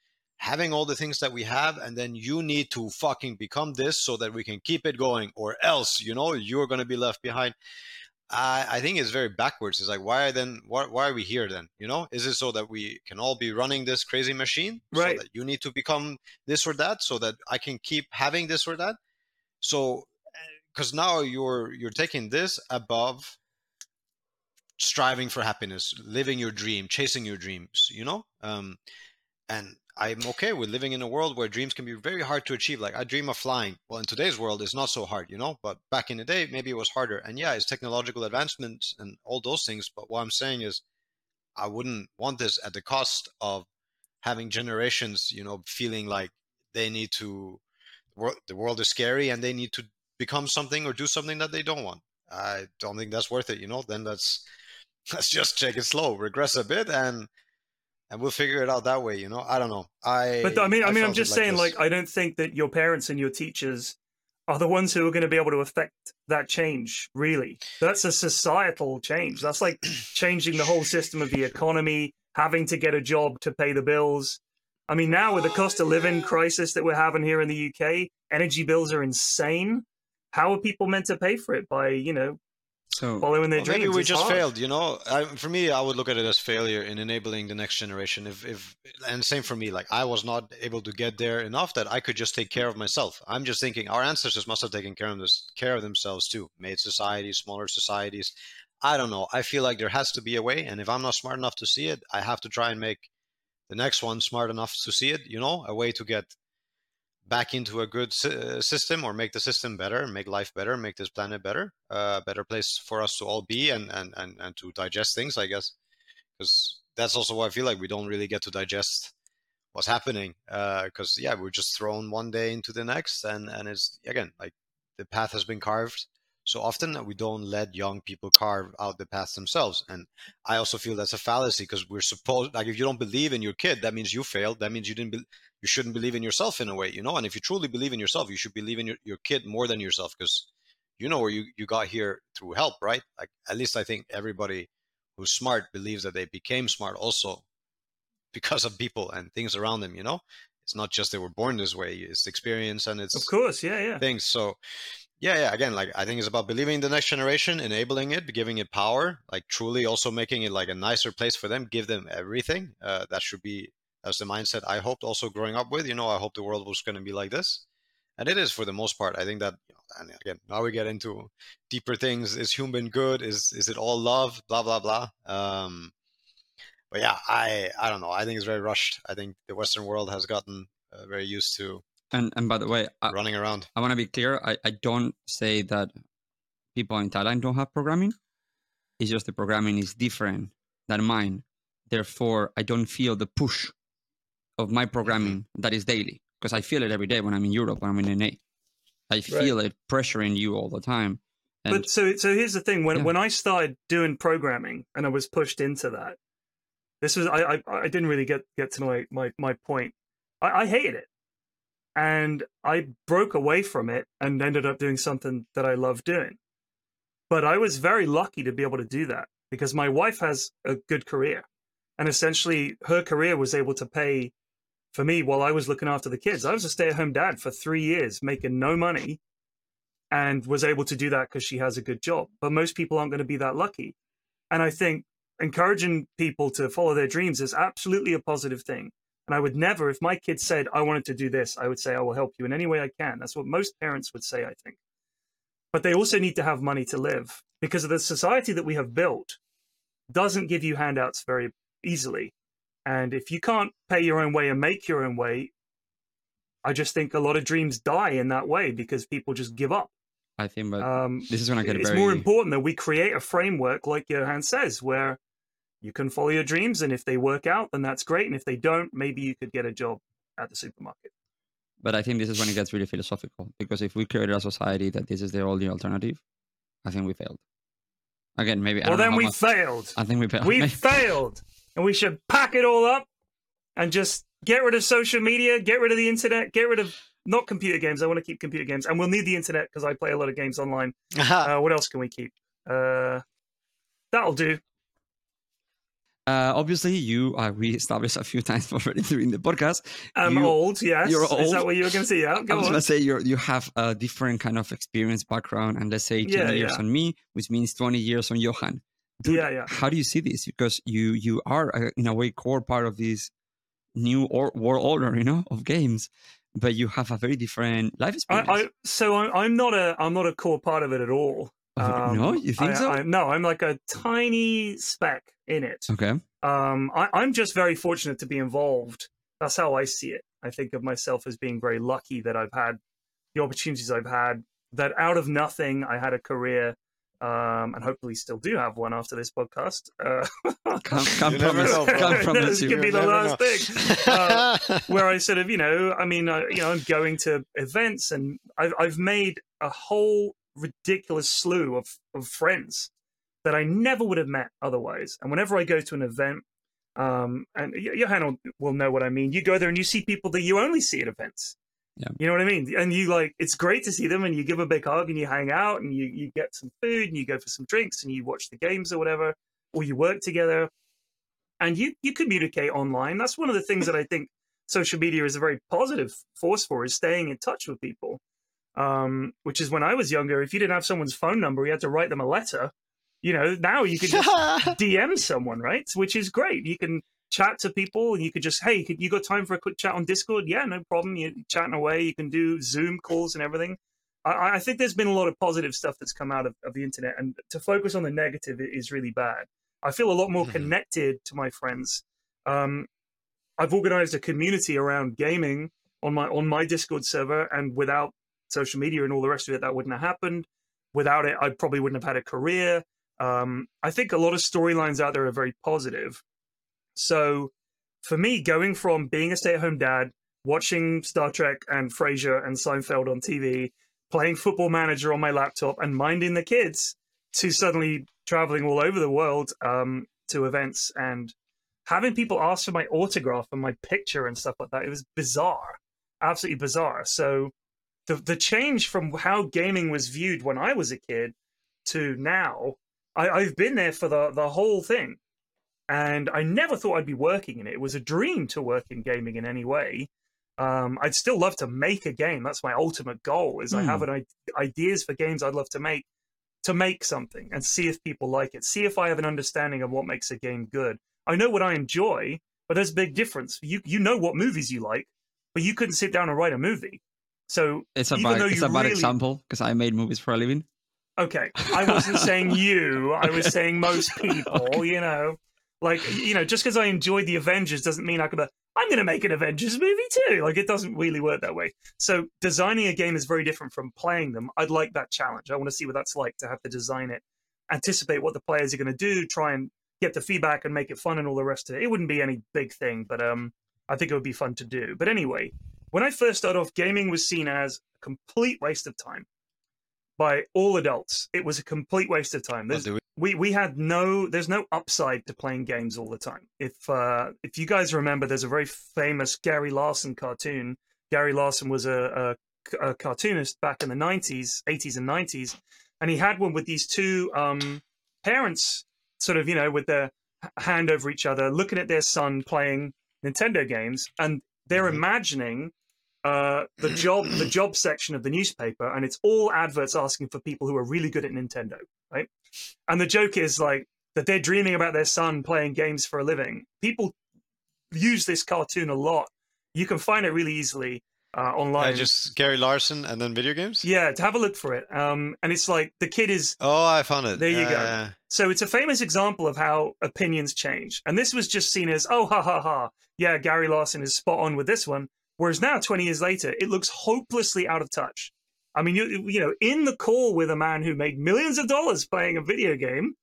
having all the things that we have and then you need to fucking become this so that we can keep it going or else you know you're going to be left behind I, I think it's very backwards. It's like why then why, why are we here then? You know, is it so that we can all be running this crazy machine? Right. So that you need to become this or that so that I can keep having this or that. So because now you're you're taking this above striving for happiness, living your dream, chasing your dreams, you know? Um and I'm okay with living in a world where dreams can be very hard to achieve. Like I dream of flying. Well, in today's world, it's not so hard, you know. But back in the day, maybe it was harder. And yeah, it's technological advancements and all those things. But what I'm saying is, I wouldn't want this at the cost of having generations, you know, feeling like they need to. The world is scary, and they need to become something or do something that they don't want. I don't think that's worth it, you know. Then let's [laughs] let's just take it slow, regress a bit, and and we'll figure it out that way. You know, I don't know. I but I mean, I, I mean, I'm just like saying, this. like, I don't think that your parents and your teachers are the ones who are going to be able to affect that change. Really, that's a societal change. That's like [clears throat] changing the whole system of the economy, having to get a job to pay the bills. I mean, now with the cost of living crisis that we're having here in the UK, energy bills are insane. How are people meant to pay for it? By you know So following their Well, maybe we just hard. failed. You know, I, for me, I would look at it as failure in enabling the next generation. If, if, and same for me. Like I was not able to get there enough that I could just take care of myself. I'm just thinking our ancestors must have taken care of this, care of themselves too. Made societies, smaller societies. I don't know. I feel like there has to be a way, and if I'm not smart enough to see it, I have to try and make the next one smart enough to see it. You know, a way to get back into a good uh, system or make the system better, make life better, make this planet better, a uh, better place for us to all be and and and, and to digest things, I guess. Because that's also why I feel like we don't really get to digest what's happening. Because yeah, we're just thrown one day into the next, and and it's again like the path has been carved so often we don't let young people carve out the path themselves. And I also feel that's a fallacy because we're supposed like if you don't believe in your kid, that means you failed. That means you didn't. Be, you shouldn't believe in yourself in a way, you know. And if you truly believe in yourself, you should believe in your, your kid more than yourself because you know where you, you got here through help, right? Like at least I think everybody who's smart believes that they became smart also [laughs] because of people and things around them, you know. It's not just they were born this way; it's experience and it's Of course, yeah, yeah. things. So yeah, yeah. Again, like I think it's about believing the next generation, enabling it, giving it power, like truly also making it like a nicer place for them. Give them everything. Uh, that should be that's the mindset I hoped also growing up with. You know, I hope the world was going to be like this, and it is for the most part. I think that, you know, and again, now we get into deeper things. Is human good? Is is it all love? Blah blah blah. Um, but yeah, I I don't know. I think it's very rushed. I think the Western world has gotten uh, very used to and and by the way, I, running around. I want to be clear. I, I don't say that people in Thailand don't have programming. It's just the programming is different than mine. Therefore, I don't feel the push of my mm-hmm. programming that is daily because I feel it every day when I'm in Europe, when I'm in NA. I feel it pressuring you all the time. And But so so here's the thing: when Yeah. when I started doing programming and I was pushed into that, this was I I, I didn't really get get to my my my point. I, I hated it, and I broke away from it and ended up doing something that I love doing. But I was very lucky to be able to do that because my wife has a good career, and essentially her career was able to pay for me while I was looking after the kids. I was a stay at home dad for three years, making no money and was able to do that because she has a good job. But most people aren't going to be that lucky. And I think encouraging people to follow their dreams is absolutely a positive thing. And I would never, if my kid said, I wanted to do this, I would say, I will help you in any way I can. That's what most parents would say, I think. But they also need to have money to live because of the society that we have built doesn't give you handouts very easily. And if you can't pay your own way and make your own way, I just think a lot of dreams die in that way because people just give up. I think, but Um, this is going to get it's very. more important that we create a framework, like Johan says, where you can follow your dreams, and if they work out, then that's great, and if they don't, maybe you could get a job at the supermarket. But I think this is when it gets really philosophical because if we created a society that this is the only alternative, I think we failed. Again, maybe. I Well, then we much- failed. I think we failed. We [laughs] failed, and we should pack it all up and just get rid of social media, get rid of the internet, get rid of not computer games. I want to keep computer games, and we'll need the internet because I play a lot of games online. [laughs] Uh, what else can we keep? Uh, that'll do. Uh, obviously, you uh, we established a few times [laughs] already during the podcast. I'm You- old. Yes. you're old. Is that what you were going to say? Yeah. I Go was gonna say you you have a different kind of experience background, and let's say ten Yeah, years yeah. on me, which means twenty years on Johan. Dude, Yeah, yeah. How do you see this? Because you you are uh, in a way core part of this new or- world order, you know, of games, but you have a very different life experience. I, I, so I'm, I'm not a I'm not a core part of it at all. Oh, no? You think I- so? I, no, I'm like a tiny speck in it. okay. Um, I, I'm just very fortunate to be involved. That's how I see it. I think of myself as being very lucky that I've had the opportunities I've had. That out of nothing, I had a career, um, and hopefully still do have one after this podcast. Uh, [laughs] Can't, can't [laughs] You promise. know, can't promise This you. could be the last know. thing. [laughs] Uh, where I sort of, you know, I mean, I, you know, I'm going to events and I've, I've made a whole ridiculous slew of, of friends that I never would have met otherwise. And whenever I go to an event, um, and Y- Johan will, will know what I mean, you go there and you see people that you only see at events. Yeah. You know what I mean? And you like, it's great to see them and you give a big hug and you hang out and you, you get some food and you go for some drinks and you watch the games or whatever, or you work together and you you communicate online. That's one of the things that I think social media is a very positive force for is staying in touch with people. Um, which is when I was younger, if you didn't have someone's phone number, you had to write them a letter. You know, now you can just [laughs] DM someone, right? Which is great. You can chat to people and you could just, hey, you, could, got time for a quick chat on Discord? Yeah, no problem. You're chatting away. You can do Zoom calls and everything. I, I think there's been a lot of positive stuff that's come out of, of the internet, and to focus on the negative is really bad. I feel a lot more Mhm. connected to my friends. Um, I've organized a community around gaming on my on my Discord server, and without social media and all the rest of it, that wouldn't have happened. Without it, I probably wouldn't have had a career. Um, I think a lot of storylines out there are very positive. So, for me, going from being a stay-at-home dad, watching Star Trek and Frasier and Seinfeld on TV, playing Football Manager on my laptop, and minding the kids, to suddenly traveling all over the world um, to events and having people ask for my autograph and my picture and stuff like that. It was bizarre, absolutely bizarre. So the the change from how gaming was viewed when I was a kid to now, I, I've been there for the the whole thing, and I never thought I'd be working in it. It was a dream to work in gaming in any way. Um, I'd still love to make a game. That's my ultimate goal. Is I Hmm. have an ideas for games I'd love to make to make something and see if people like it. See if I have an understanding of what makes a game good. I know what I enjoy, but there's a big difference. You you know what movies you like, but you couldn't sit down and write a movie. So It's a bad, it's a bad really- example because I made movies for a living. Okay, I wasn't saying [laughs] you. I was saying most [laughs] people. You know, like you know, just because I enjoyed the Avengers doesn't mean I could. I'm going to make an Avengers movie too. Like it doesn't really work that way. So designing a game is very different from playing them. I'd like that challenge. I want to see what that's like to have to design it, anticipate what the players are going to do, try and get the feedback and make it fun and all the rest of it. It wouldn't be any big thing, but um, I think it would be fun to do. But anyway, when I first started off, gaming was seen as a complete waste of time by all adults. It was a complete waste of time. There's, we- we had no there's no upside to playing games all the time. If uh, if you guys remember, there's a very famous Gary Larson cartoon. Gary Larson was a, a, a cartoonist back in the 90s, 80s and 90s, and he had one with these two um, parents, sort of you know, with their hand over each other, looking at their son playing Nintendo games, and they're Mhm. imagining uh, the [clears throat] job the job section of the newspaper, and it's all adverts asking for people who are really good at Nintendo, right? And the joke is like that they're dreaming about their son playing games for a living. People use this cartoon a lot. You can find it really easily uh, online. Just Gary Larson and then video games. yeah, to have a look for it. Um, and it's like the kid is Oh, I found it. There you go. So it's a famous example of how opinions change. And this was just seen as, oh, ha ha ha. Yeah, Gary Larson is spot on with this one. Whereas now, 20 years later, it looks hopelessly out of touch. I mean, you, you know, in the call with a man who made millions of dollars playing a video game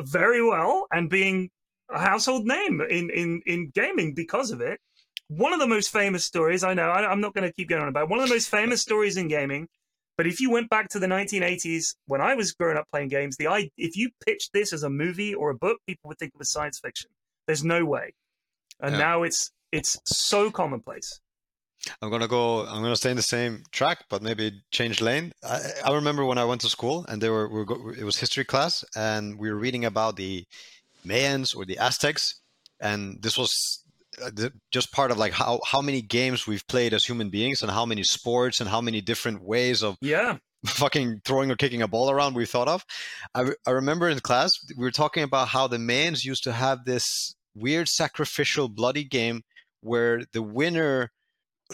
very well and being a household name in, in, in gaming because of it. one of the most famous stories. I know I, I'm not going to keep going on about it. one of the most famous stories in gaming. But if you went back to the 1980s when I was growing up playing games, the I, if you pitched this as a movie or a book, people would think it was science fiction. There's no way. And Yeah. now it's it's so commonplace. I'm gonna go. I'm gonna stay in the same track, but maybe change lane. I, I remember when I went to school, and they were, we were go, it was history class, and we were reading about the Mayans or the Aztecs, and this was uh, just part of like how how many games we've played as human beings, and how many sports, and how many different ways of Yeah. [laughs] fucking throwing or kicking a ball around we thought of. I, I remember in class we were talking about how the Mayans used to have this weird sacrificial bloody game where the winner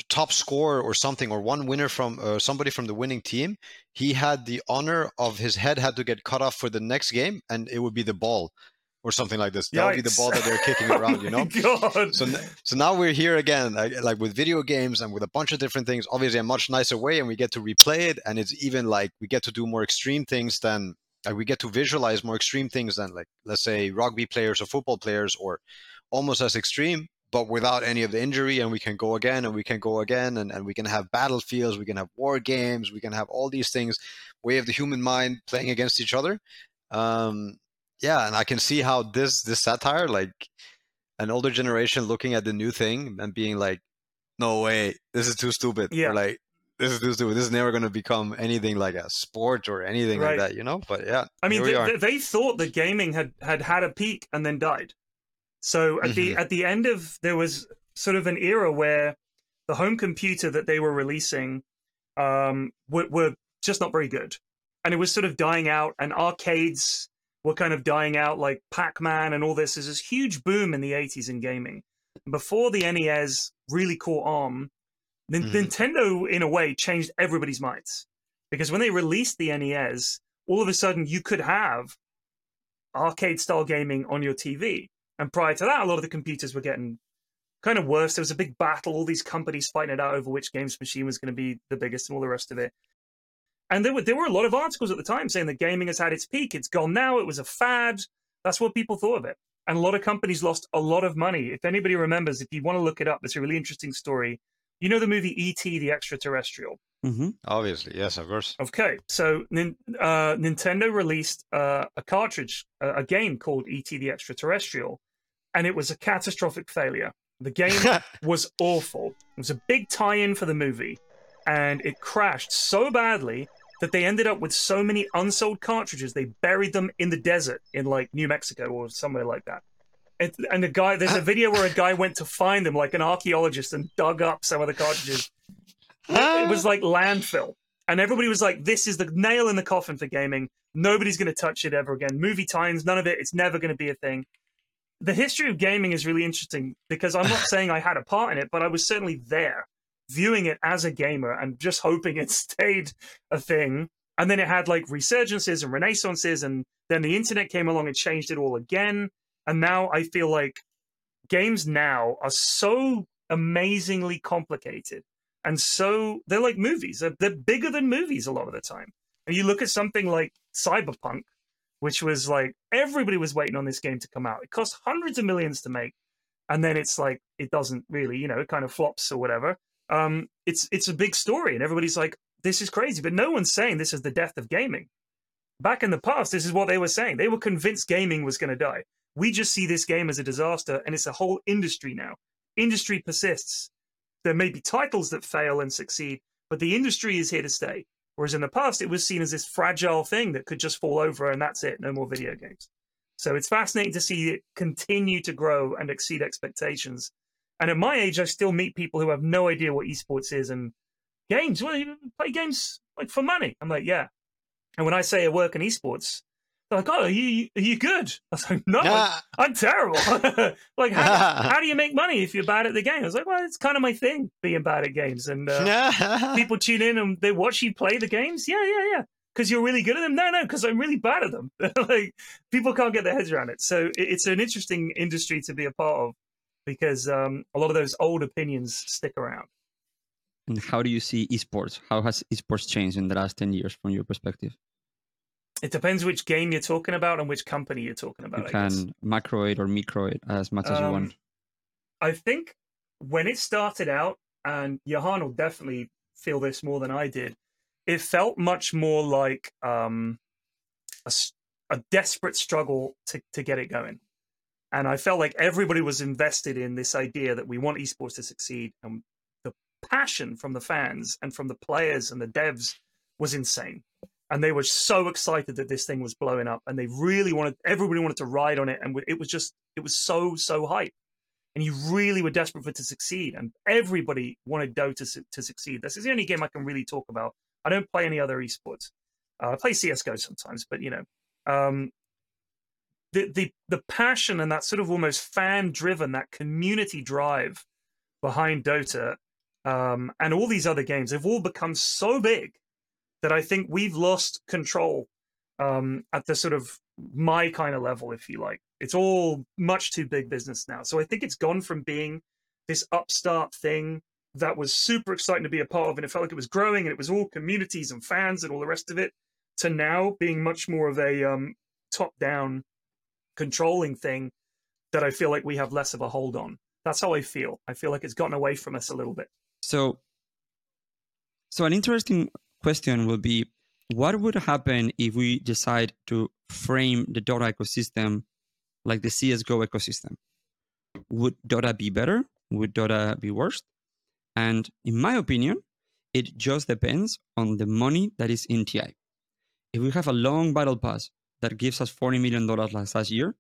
top scorer or something or one winner from uh, somebody from the winning team he had the honor of his head had to get cut off for the next game and it would be the ball or something like this that would be the ball that they're kicking around you [laughs] Oh know God. so, so now we're here again, like, like with video games and with a bunch of different things. Obviously, a much nicer way, and we get to replay it, and it's even like we get to do more extreme things than like we get to visualize more extreme things than like let's say rugby players or football players, or almost as extreme, but without any of the injury, and we can go again and we can go again, and, and we can have battlefields, we can have war games, we can have all these things, way of the human mind playing against each other. Um, yeah, and I can see how this this satire like an older generation looking at the new thing and being like, "No way, this is too stupid." Yeah. Or like, "This is too stupid. This is never going to become anything like a sport or anything Right. like that," you know. But yeah, I mean, here we they, are. they, they thought that gaming had, had had a peak and then died. So at the at the end of there was sort of an era where the home computer that they were releasing um, were, were just not very good, and it was sort of dying out. And arcades were kind of dying out, like Pac Man and all this. There's this huge boom in the '80s in gaming. Before the NES really caught on, Mhm. Nintendo in a way changed everybody's minds because when they released the NES, all of a sudden you could have arcade style gaming on your TV. And prior to that, a lot of the computers were getting kind of worse. There was a big battle, all these companies fighting it out over which games machine was going to be the biggest and all the rest of it. And there were there were a lot of articles at the time saying that gaming has had its peak. It's gone now. It was a fad. That's what people thought of it. And a lot of companies lost a lot of money. If anybody remembers, if you want to look it up, it's a really interesting story. You know the movie E.T. the Extraterrestrial? hmm Obviously, yes, of course. Okay, so uh, Nintendo released uh, a cartridge, a, a game called E.T. the Extraterrestrial, and it was a catastrophic failure. The game [laughs] was awful. It was a big tie-in for the movie, and it crashed so badly that they ended up with so many unsold cartridges. They buried them in the desert in like New Mexico or somewhere like that. It, and the guy, there's a [laughs] video where a guy went to find them, like an archaeologist, and dug up some of the cartridges. It was like landfill. And everybody was like, this is the nail in the coffin for gaming. Nobody's going to touch it ever again. Movie times, none of it. It's never going to be a thing. The history of gaming is really interesting because I'm not [laughs] saying I had a part in it, but I was certainly there viewing it as a gamer and just hoping it [laughs] stayed a thing. And then it had like resurgences and renaissances. And then the internet came along and changed it all again. And now I feel like games now are so amazingly complicated and so they're like movies. They're, they're bigger than movies a lot of the time. And you look at something like Cyberpunk, which was like everybody was waiting on this game to come out. It cost hundreds of millions to make, and then it's like it doesn't really, you know, it kind of flops or whatever. Um, it's it's a big story, and everybody's like, "This is crazy," but no one's saying this is the death of gaming. Back in the past, this is what they were saying. They were convinced gaming was going to die. We just see this game as a disaster, and it's a whole industry now. Industry persists there may be titles that fail and succeed, but the industry is here to stay. Whereas in the past, it was seen as this fragile thing that could just fall over and that's it, no more video games. So it's fascinating to see it continue to grow and exceed expectations. And at my age, I still meet people who have no idea what esports is and games. Well, you play games like for money. I'm like, yeah. And when I say I work in esports, they're like, oh, are you, are you good? I was like, no, Ah, I'm terrible. [laughs] like, how, [laughs] how do you make money if you're bad at the game? I was like, well, it's kind of my thing, being bad at games. And uh, [laughs] people tune in and they watch you play the games. Yeah, yeah, yeah. Because you're really good at them. No, no, because I'm really bad at them. like people can't get their heads around it. So it, it's an interesting industry to be a part of because um, a lot of those old opinions stick around. And how do you see esports? How has esports changed in the last 10 years from your perspective? It depends which game you're talking about and which company you're talking about. you can macro it or micro it as much as you Um, want. I think when it started out, and Johan will definitely feel this more than I did. It felt much more like um, a, a desperate struggle to, to get it going. And I felt like everybody was invested in this idea that we want esports to succeed. And the passion from the fans and from the players and the devs was insane. And they were so excited that this thing was blowing up. And they really wanted, everybody wanted to ride on it. And it was just, it was so, so hype. And you really were desperate for it to succeed. And everybody wanted Dota to, to succeed. This is the only game I can really talk about. I don't play any other esports. Uh, I play CSGO sometimes, but you know, um, the the the passion and that sort of almost fan driven, that community drive behind Dota, um, and all these other games, they've all become so big that I think we've lost control um, at the sort of my kind of level, if you like. It's all much too big business now. So I think it's gone from being this upstart thing that was super exciting to be a part of, and it felt like it was growing, and it was all communities and fans and all the rest of it, to now being much more of a um, top-down controlling thing that I feel like we have less of a hold on. That's how I feel. I feel like it's gotten away from us a little bit. So, so an interesting question will be, what would happen if we decide to frame the Dota ecosystem like the CS:GO ecosystem? Would Dota be better? Would Dota be worse? And in my opinion, it just depends on the money that is in TI. If we have a long battle pass that gives us $40 million last year,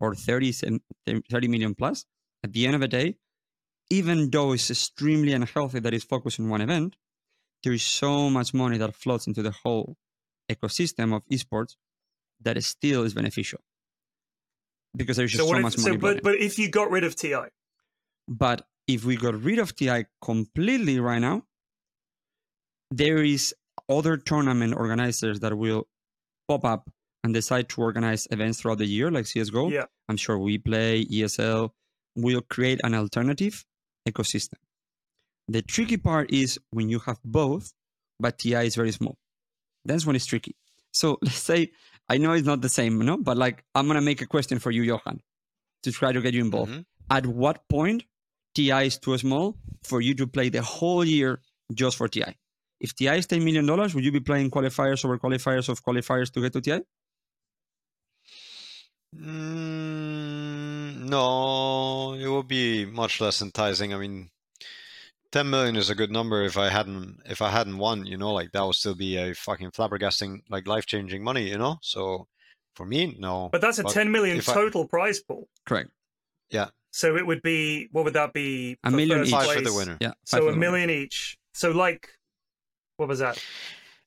or 30, cent- 30 million plus, at the end of the day, even though it's extremely unhealthy that it's focused on one event, there is so much money that flows into the whole ecosystem of esports that it still is beneficial because there's just So so, what? much money. so, but but if you got rid of Ti, But if we got rid of TI completely right now, there is other tournament organizers that will pop up and decide to organize events throughout the year, like CSGO. yeah, I'm sure we play, ESL will create an alternative ecosystem. The tricky part is when you have both, but TI is very small. That's when it's tricky. So [laughs] let's say, I know it's not the same, no, but like I'm gonna make a question for you, Johan, to try to get you involved Mhm. at what point TI is too small for you to play the whole year just for TI? If TI is $10 million, would you be playing qualifiers over qualifiers of qualifiers to get to TI? Mm, no, it would be much less enticing. I mean, 10 million is a good number if I hadn't if I hadn't won, you know, like that would still be a fucking flabbergasting, like life-changing money, you know? So for me, no. but that's a But 10 million if I- total prize pool. Correct. Yeah so it would be what would that be? A for million first each. For the winner. Yeah. So a the win. million each. So like, what was that?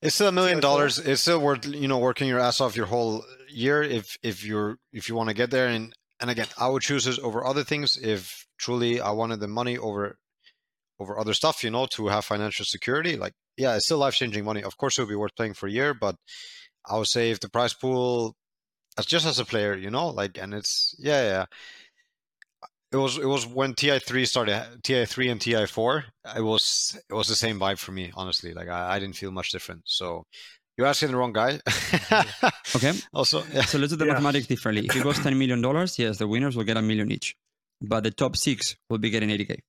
It's still a million dollars. It's still worth you know working your ass off your whole year if if you're if you want to get there. And and again, I would choose this over other things if truly I wanted the money over over other stuff. You know, to have financial security. Like yeah, it's still life changing money. Of course, it would be worth playing for a year, but I would say if the prize pool, as just as a player, you know, like and it's yeah yeah. It was it was when TI three started TI three and TI four. It was it was the same vibe for me, honestly. Like I, I didn't feel much different. So you're asking the wrong guy. [laughs] Okay. also, yeah. So let's do the Yeah. mathematics differently. If it goes $10 million, yes, the winners will get a million each. But the top six will be getting 80K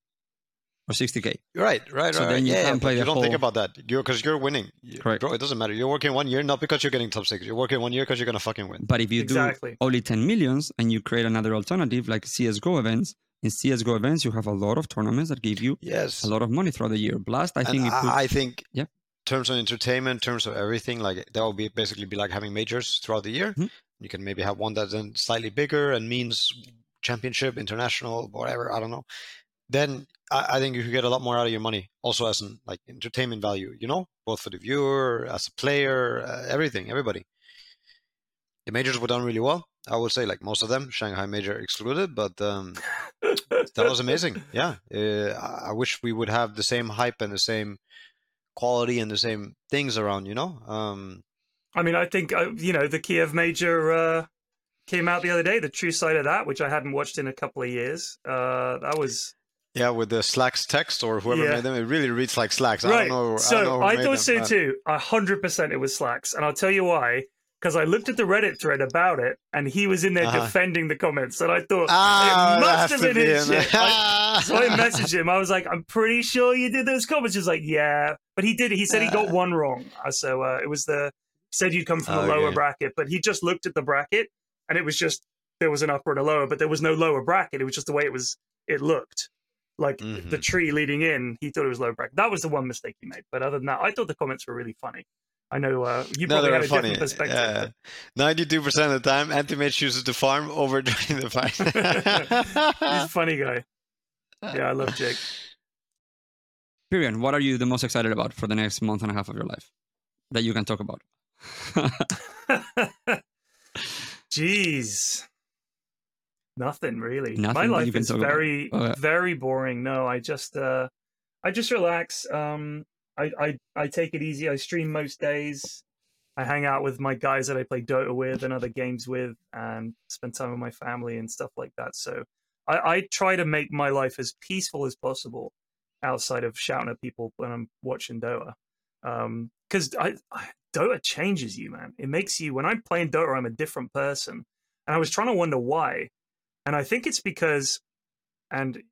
or 60K. You're right, right, So right. then you yeah, can't play you don't think about that. You're because you're winning. You- Correct. Bro, it doesn't matter. You're working one year, not because you're getting top six. You're working one year because you're gonna fucking win. But if you Exactly. do only 10 millions and you create another alternative like CSGO events, in CSGO events, you have a lot of tournaments that give you Yes. a lot of money throughout the year. Blast, I and think it puts, I, I think Yeah. terms of entertainment, terms of everything, like that will be basically be like having majors throughout the year. Mhm. You can maybe have one that's then slightly bigger and means championship, international, whatever. I don't know. Then I, I think you could get a lot more out of your money, also as an like entertainment value. You know, both for the viewer, as a player, uh, everything, everybody. The majors were done really well. I would say, like most of them, Shanghai major excluded, but um, that was amazing. [laughs] Yeah, uh, I wish we would have the same hype and the same quality and the same things around. You know, um, I mean, I think uh, you know the Kiev Major uh, came out the other day. The True Sight of that, which I hadn't watched in a couple of years. Uh, that was yeah, with the Slacks text or whoever Yeah. made them, it really reads like Slacks. I right. don't know. so I, I, thought them, so but- too. A hundred percent, it was Slacks, and I'll tell you why. because I looked at the Reddit thread about it, and he was in there Uh-huh. defending the comments, and I thought Ah, it must have been be his shit. I- [laughs] so I messaged him. I was like, "I'm pretty sure you did those comments." He was like, "Yeah," but he did. He said he got Uh. one wrong. Uh, So uh, it was the said you'd come from a lower Okay. bracket, but he just looked at the bracket, and it was just there was an upper and a lower, but there was no lower bracket. It was just the way it was. It looked like the Mhm. tree leading in. He thought it was lower bracket. That was the one mistake he made. But other than that, I thought the comments were really funny. I know uh, you No, probably they had a funny. different perspective. Yeah. Ninety-two percent of the time, Anti-Mage chooses to farm [laughs] over joining the fight. [laughs] He's a funny guy. Yeah, I love Jake. Pyrion, what are you the most excited about for the next month and a half of your life that you can talk about? [laughs] Jeez. Nothing really. Nothing My life is talk about? very, very boring. No, I just, uh, I just relax. Um, I, I, I take it easy. I stream most days. I hang out with my guys that I play Dota with and other games with, and spend time with my family and stuff like that. So, I, I try to make my life as peaceful as possible, outside of shouting at people when I'm watching Dota. Um, because I, I Dota changes you, man. It makes you when I'm playing Dota, I'm a different person. And I was trying to wonder why. And I think it's because, and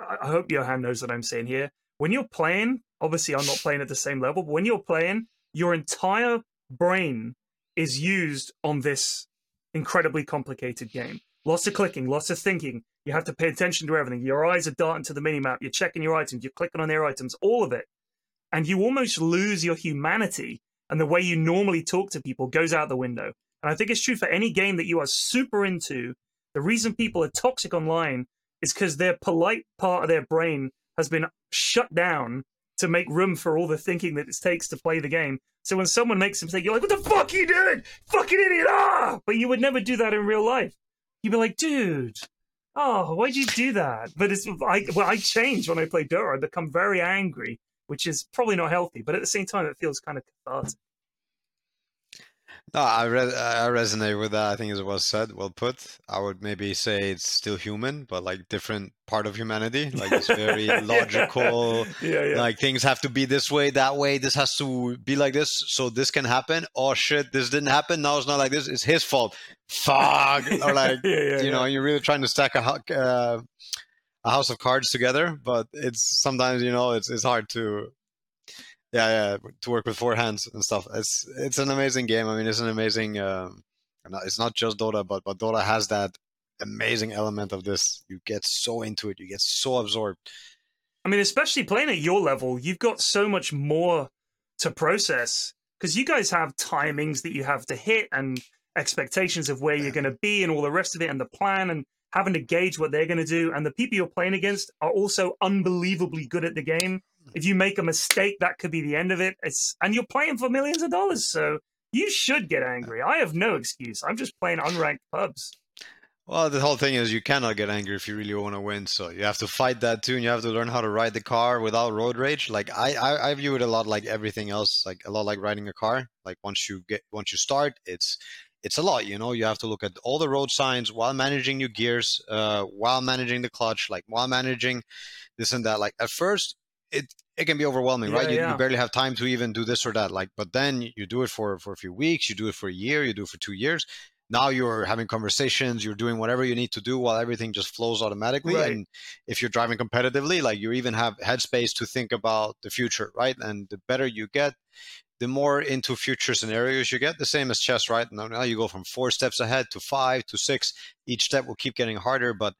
I hope Johan knows what I'm saying here. When you're playing, obviously I'm not playing at the same level, but when you're playing, your entire brain is used on this incredibly complicated game. Lots of clicking, lots of thinking. You have to pay attention to everything. Your eyes are darting to the minimap. You're checking your items. You're clicking on their items. All of it and you almost lose your humanity and the way you normally talk to people goes out the window. And I think it's true for any game that you are super into. The reason people are toxic online is because their polite part of their brain has been shut down to make room for all the thinking that it takes to play the game. So when someone makes a mistake, you're like, "What the fuck are you doing? Fucking idiot!" Ah! But you would never do that in real life. You'd be like, "Dude, oh, why'd you do that?" But it's I well, I change when I play Dota. I become very angry which is probably not healthy, but at the same time, it feels kind of cathartic. No, I re- I resonate with that. I think it was said, well put. I would maybe say it's still human, but like different part of humanity. Like it's very [laughs] logical. Yeah, yeah. Like things have to be this way, that way. This has to be like this, so this can happen. Oh shit, this didn't happen. Now it's not like this. It's his fault. Fuck. [laughs] Or like yeah, yeah, you know, you're really trying to stack a uh, a house of cards together, but it's sometimes you know it's it's hard to yeah yeah to work with four hands and stuff. It's it's an amazing game. I mean, it's an amazing. Um, it's not just Dota, but but Dota has that amazing element of this. You get so into it, you get so absorbed. I mean, especially playing at your level, you've got so much more to process because you guys have timings that you have to hit and expectations of where you're going to be and all the rest of it and the plan and having to gauge what they're going to do. And the people you're playing against are also unbelievably good at the game. If you make a mistake, that could be the end of it. It's and you're playing for millions of dollars, so you should get angry. I have no excuse. I'm just playing unranked pubs. Well, the whole thing is you cannot get angry if you really want to win. So you have to fight that too, and you have to learn how to ride the car without road rage. Like I, I, I view it a lot like everything else, like a lot like riding a car. Like once you get, once you start, it's, it's a lot. You know, you have to look at all the road signs while managing your gears, uh, while managing the clutch, like while managing this and that. Like at first, it it can be overwhelming, right? You, yeah. you barely have time to even do this or that. Like, but then you do it for for a few weeks, you do it for a year, you do it for two years. Now you're having conversations, you're doing whatever you need to do while everything just flows automatically. Right. And if you're driving competitively, like you even have headspace to think about the future, right? And the better you get, the more into future scenarios you get. The same as chess, right? Now, now you go from four steps ahead to five to six. Each step will keep getting harder, but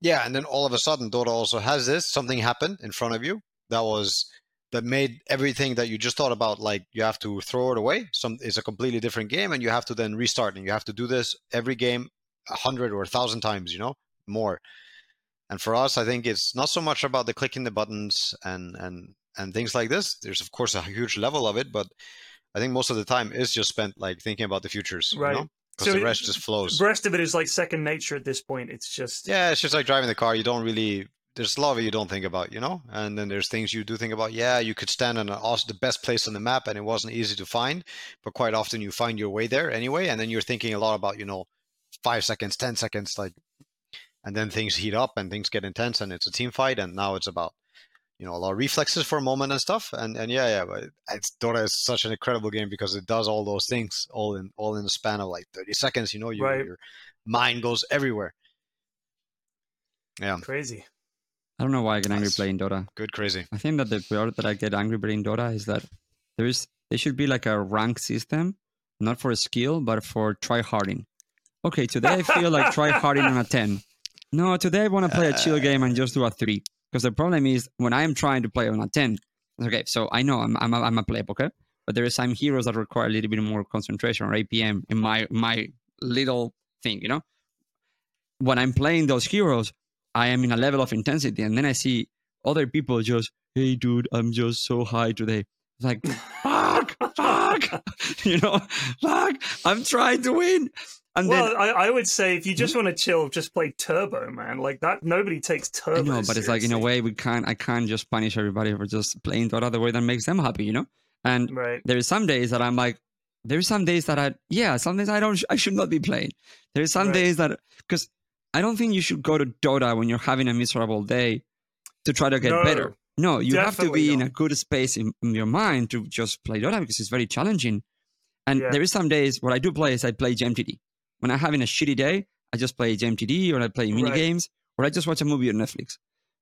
yeah. And then all of a sudden, Dota also has this. Something happened in front of you that was that made everything that you just thought about like you have to throw it away. Some it's a completely different game, and you have to then restart, and you have to do this every game a hundred or a thousand times. You know more. And for us, I think it's not so much about the clicking the buttons and and and things like this. There's of course a huge level of it, but I think most of the time is just spent like thinking about the futures, Right. You know? Because So the it- rest just flows. The rest of it is like second nature at this point. It's just Yeah, it's just like driving the car. You don't really. There's a lot of you don't think about, you know. And then there's things you do think about. Yeah, you could stand on an awesome, the best place on the map, and it wasn't easy to find. But quite often you find your way there anyway. And then you're thinking a lot about, you know, five seconds, ten seconds, like, and then things heat up and things get intense, and it's a team fight. And now it's about you know a lot of reflexes for a moment and stuff. And and yeah, yeah, but it's, Dota is such an incredible game because it does all those things all in all in the span of like 30 seconds. You know, your, Right. your mind goes everywhere. Yeah, Crazy. I don't know why I get angry Nice. playing Dota. good, crazy. I think that the part that I get angry playing Dota is that there is there should be like a rank system, not for skill, but for try harding. Okay, today I feel like try [laughs] harding on a ten. No, today I want to play a chill game and just do a three. Because the problem is when I am trying to play on a ten. Okay, so I know I'm I'm a, I'm a pleb, okay, but there is some heroes that require a little bit more concentration or APM in my my little thing, you know. When I'm playing those heroes, I am in a level of intensity, and then I see other people just, hey, dude, I'm just so high today. It's like, [laughs] fuck, fuck, [laughs] you know, fuck, I'm trying to win. And well, then, I, I would say if you hmm? just want to chill, just play Turbo, man. Like that, nobody takes Turbo. Know, but it's like in a way we can't, I can't just punish everybody for just playing the way that makes them happy, you know? And Right. there is some days that I'm like, there's some days that I, yeah, some days I don't, I should not be playing. There's some Right. days that, because I don't think you should go to Dota when you're having a miserable day to try to get No, better. No, you have to be in not. a good space in, in your mind to just play Dota because it's very challenging. And Yeah. there is some days what I do play is I play GMTD. When I'm having a shitty day, I just play GMTD or I play mini Right. games or I just watch a movie on Netflix.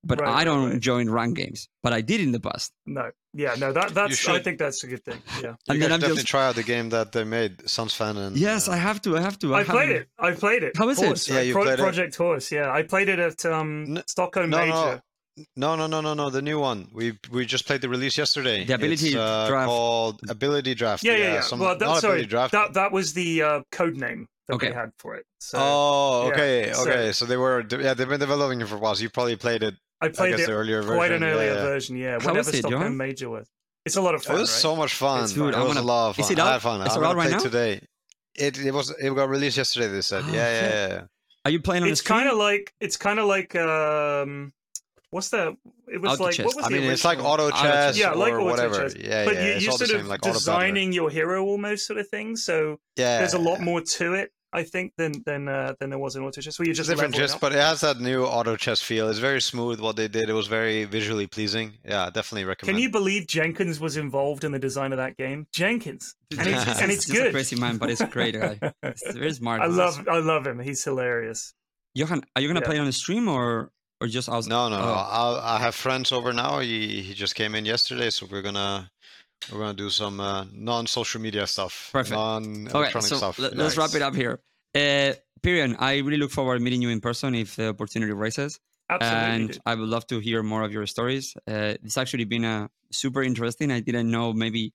But Right, I don't right. join rank games. But I did in the past. No. Yeah. No. That that's. I think that's a good thing. Yeah. You And guys then I'm definitely just try out the game that they made, Sunsfan and yes, uh, I have to. I have to. I played it. I played it. How is it? Horse, Yeah, you Pro- played it? Project Horse. Yeah, I played it at um, N- Stockholm no, no, Major. No, no, no, no, no. The new one. We we just played the release yesterday. The ability it's, uh, draft. called Ability Draft. Yeah, yeah, yeah. Some, well, that, sorry, Draft. that that was the uh, code name that Okay. they had for it. So oh, yeah, okay, so- okay. So they were, yeah, they've been developing it for a while. So you probably played it. I I played guess it the earlier version. quite an yeah, earlier yeah. version. Yeah, How whenever is it, Stockholm Johan? Major was. It's a lot of fun. It fun. was right? so much fun. It's It fun. Dude, I was wanna- a lot of is fun. it I out? had fun. Is I'm it out gonna right play now? today. It it was it got released yesterday. They said, Oh, yeah, yeah, yeah, yeah. Are you playing on It's kind of like it's kind of like um, what's that? It was Auto like chess. what was I the mean, it's like original? auto Auto chess Yeah, like or auto whatever. chess. Yeah, but yeah. you, it's you're all the sort same, of like designing your hero almost sort of thing. So Yeah, there's a lot more to it, I think, than than uh, than there was in auto chess. Where you just different leveling chess, but it has that new auto chess feel. It's very smooth what they did. It was very visually pleasing. Yeah, definitely recommend. Can you believe Jenkins was involved in the design of that game? Jenkins, [laughs] and it's, and it's just a good. crazy man, but it's a great guy. It's [laughs] very smart. I love I love him. He's hilarious. Johan, are you gonna Yeah. play on the stream or or just outside? No, no, no. Oh. I'll, I have friends over now. He he just came in yesterday, so we're gonna we're gonna do some uh, non-social media stuff, Perfect. non-electronic Okay, so stuff. let, us wrap it up here. Uh, Pyrion, I really look forward to meeting you in person if the opportunity arises. Absolutely. and. I would love to hear more of your stories. Uh, it's actually been a super interesting. I didn't know maybe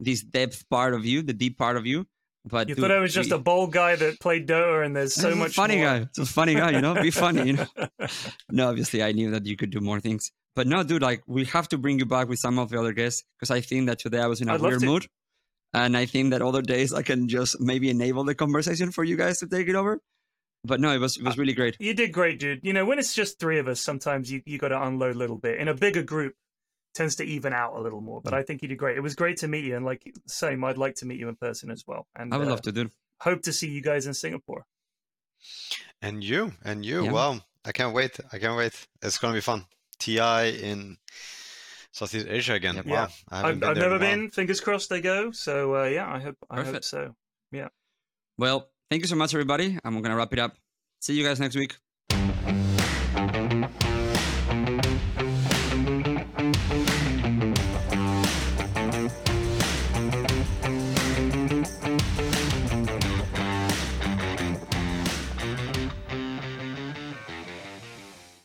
this depth part of you, the deep part of you. But You dude, thought I was just we- a bold guy that played Dota, and there's so much funny more. guy. It's a funny guy, you know. Be funny, you know. [laughs] No, obviously, I knew that you could do more things. But no, dude, like we have to bring you back with some of the other guests because I think that today I was in a I'd weird mood, and I think that other days I can just maybe enable the conversation for you guys to take it over. But no, it was it was really great. You did great, dude. You know, when it's just three of us, sometimes you, you got to unload a little bit. In a bigger group, tends to even out a little more. Mm. But I think you did great. It was great to meet you, and like same, I'd like to meet you in person as well. And I would uh, love to, dude. hope to see you guys in Singapore. And you, and you. Yeah. Well, I can't wait. I can't wait. It's gonna be fun. Ti in Southeast Asia again. Yep. Wow, Yeah. I haven't been I've never while. been. Fingers crossed they go. So uh, yeah, I hope I hope Perfect. so. Yeah. Well, thank you so much, everybody. I'm gonna wrap it up. See you guys next week.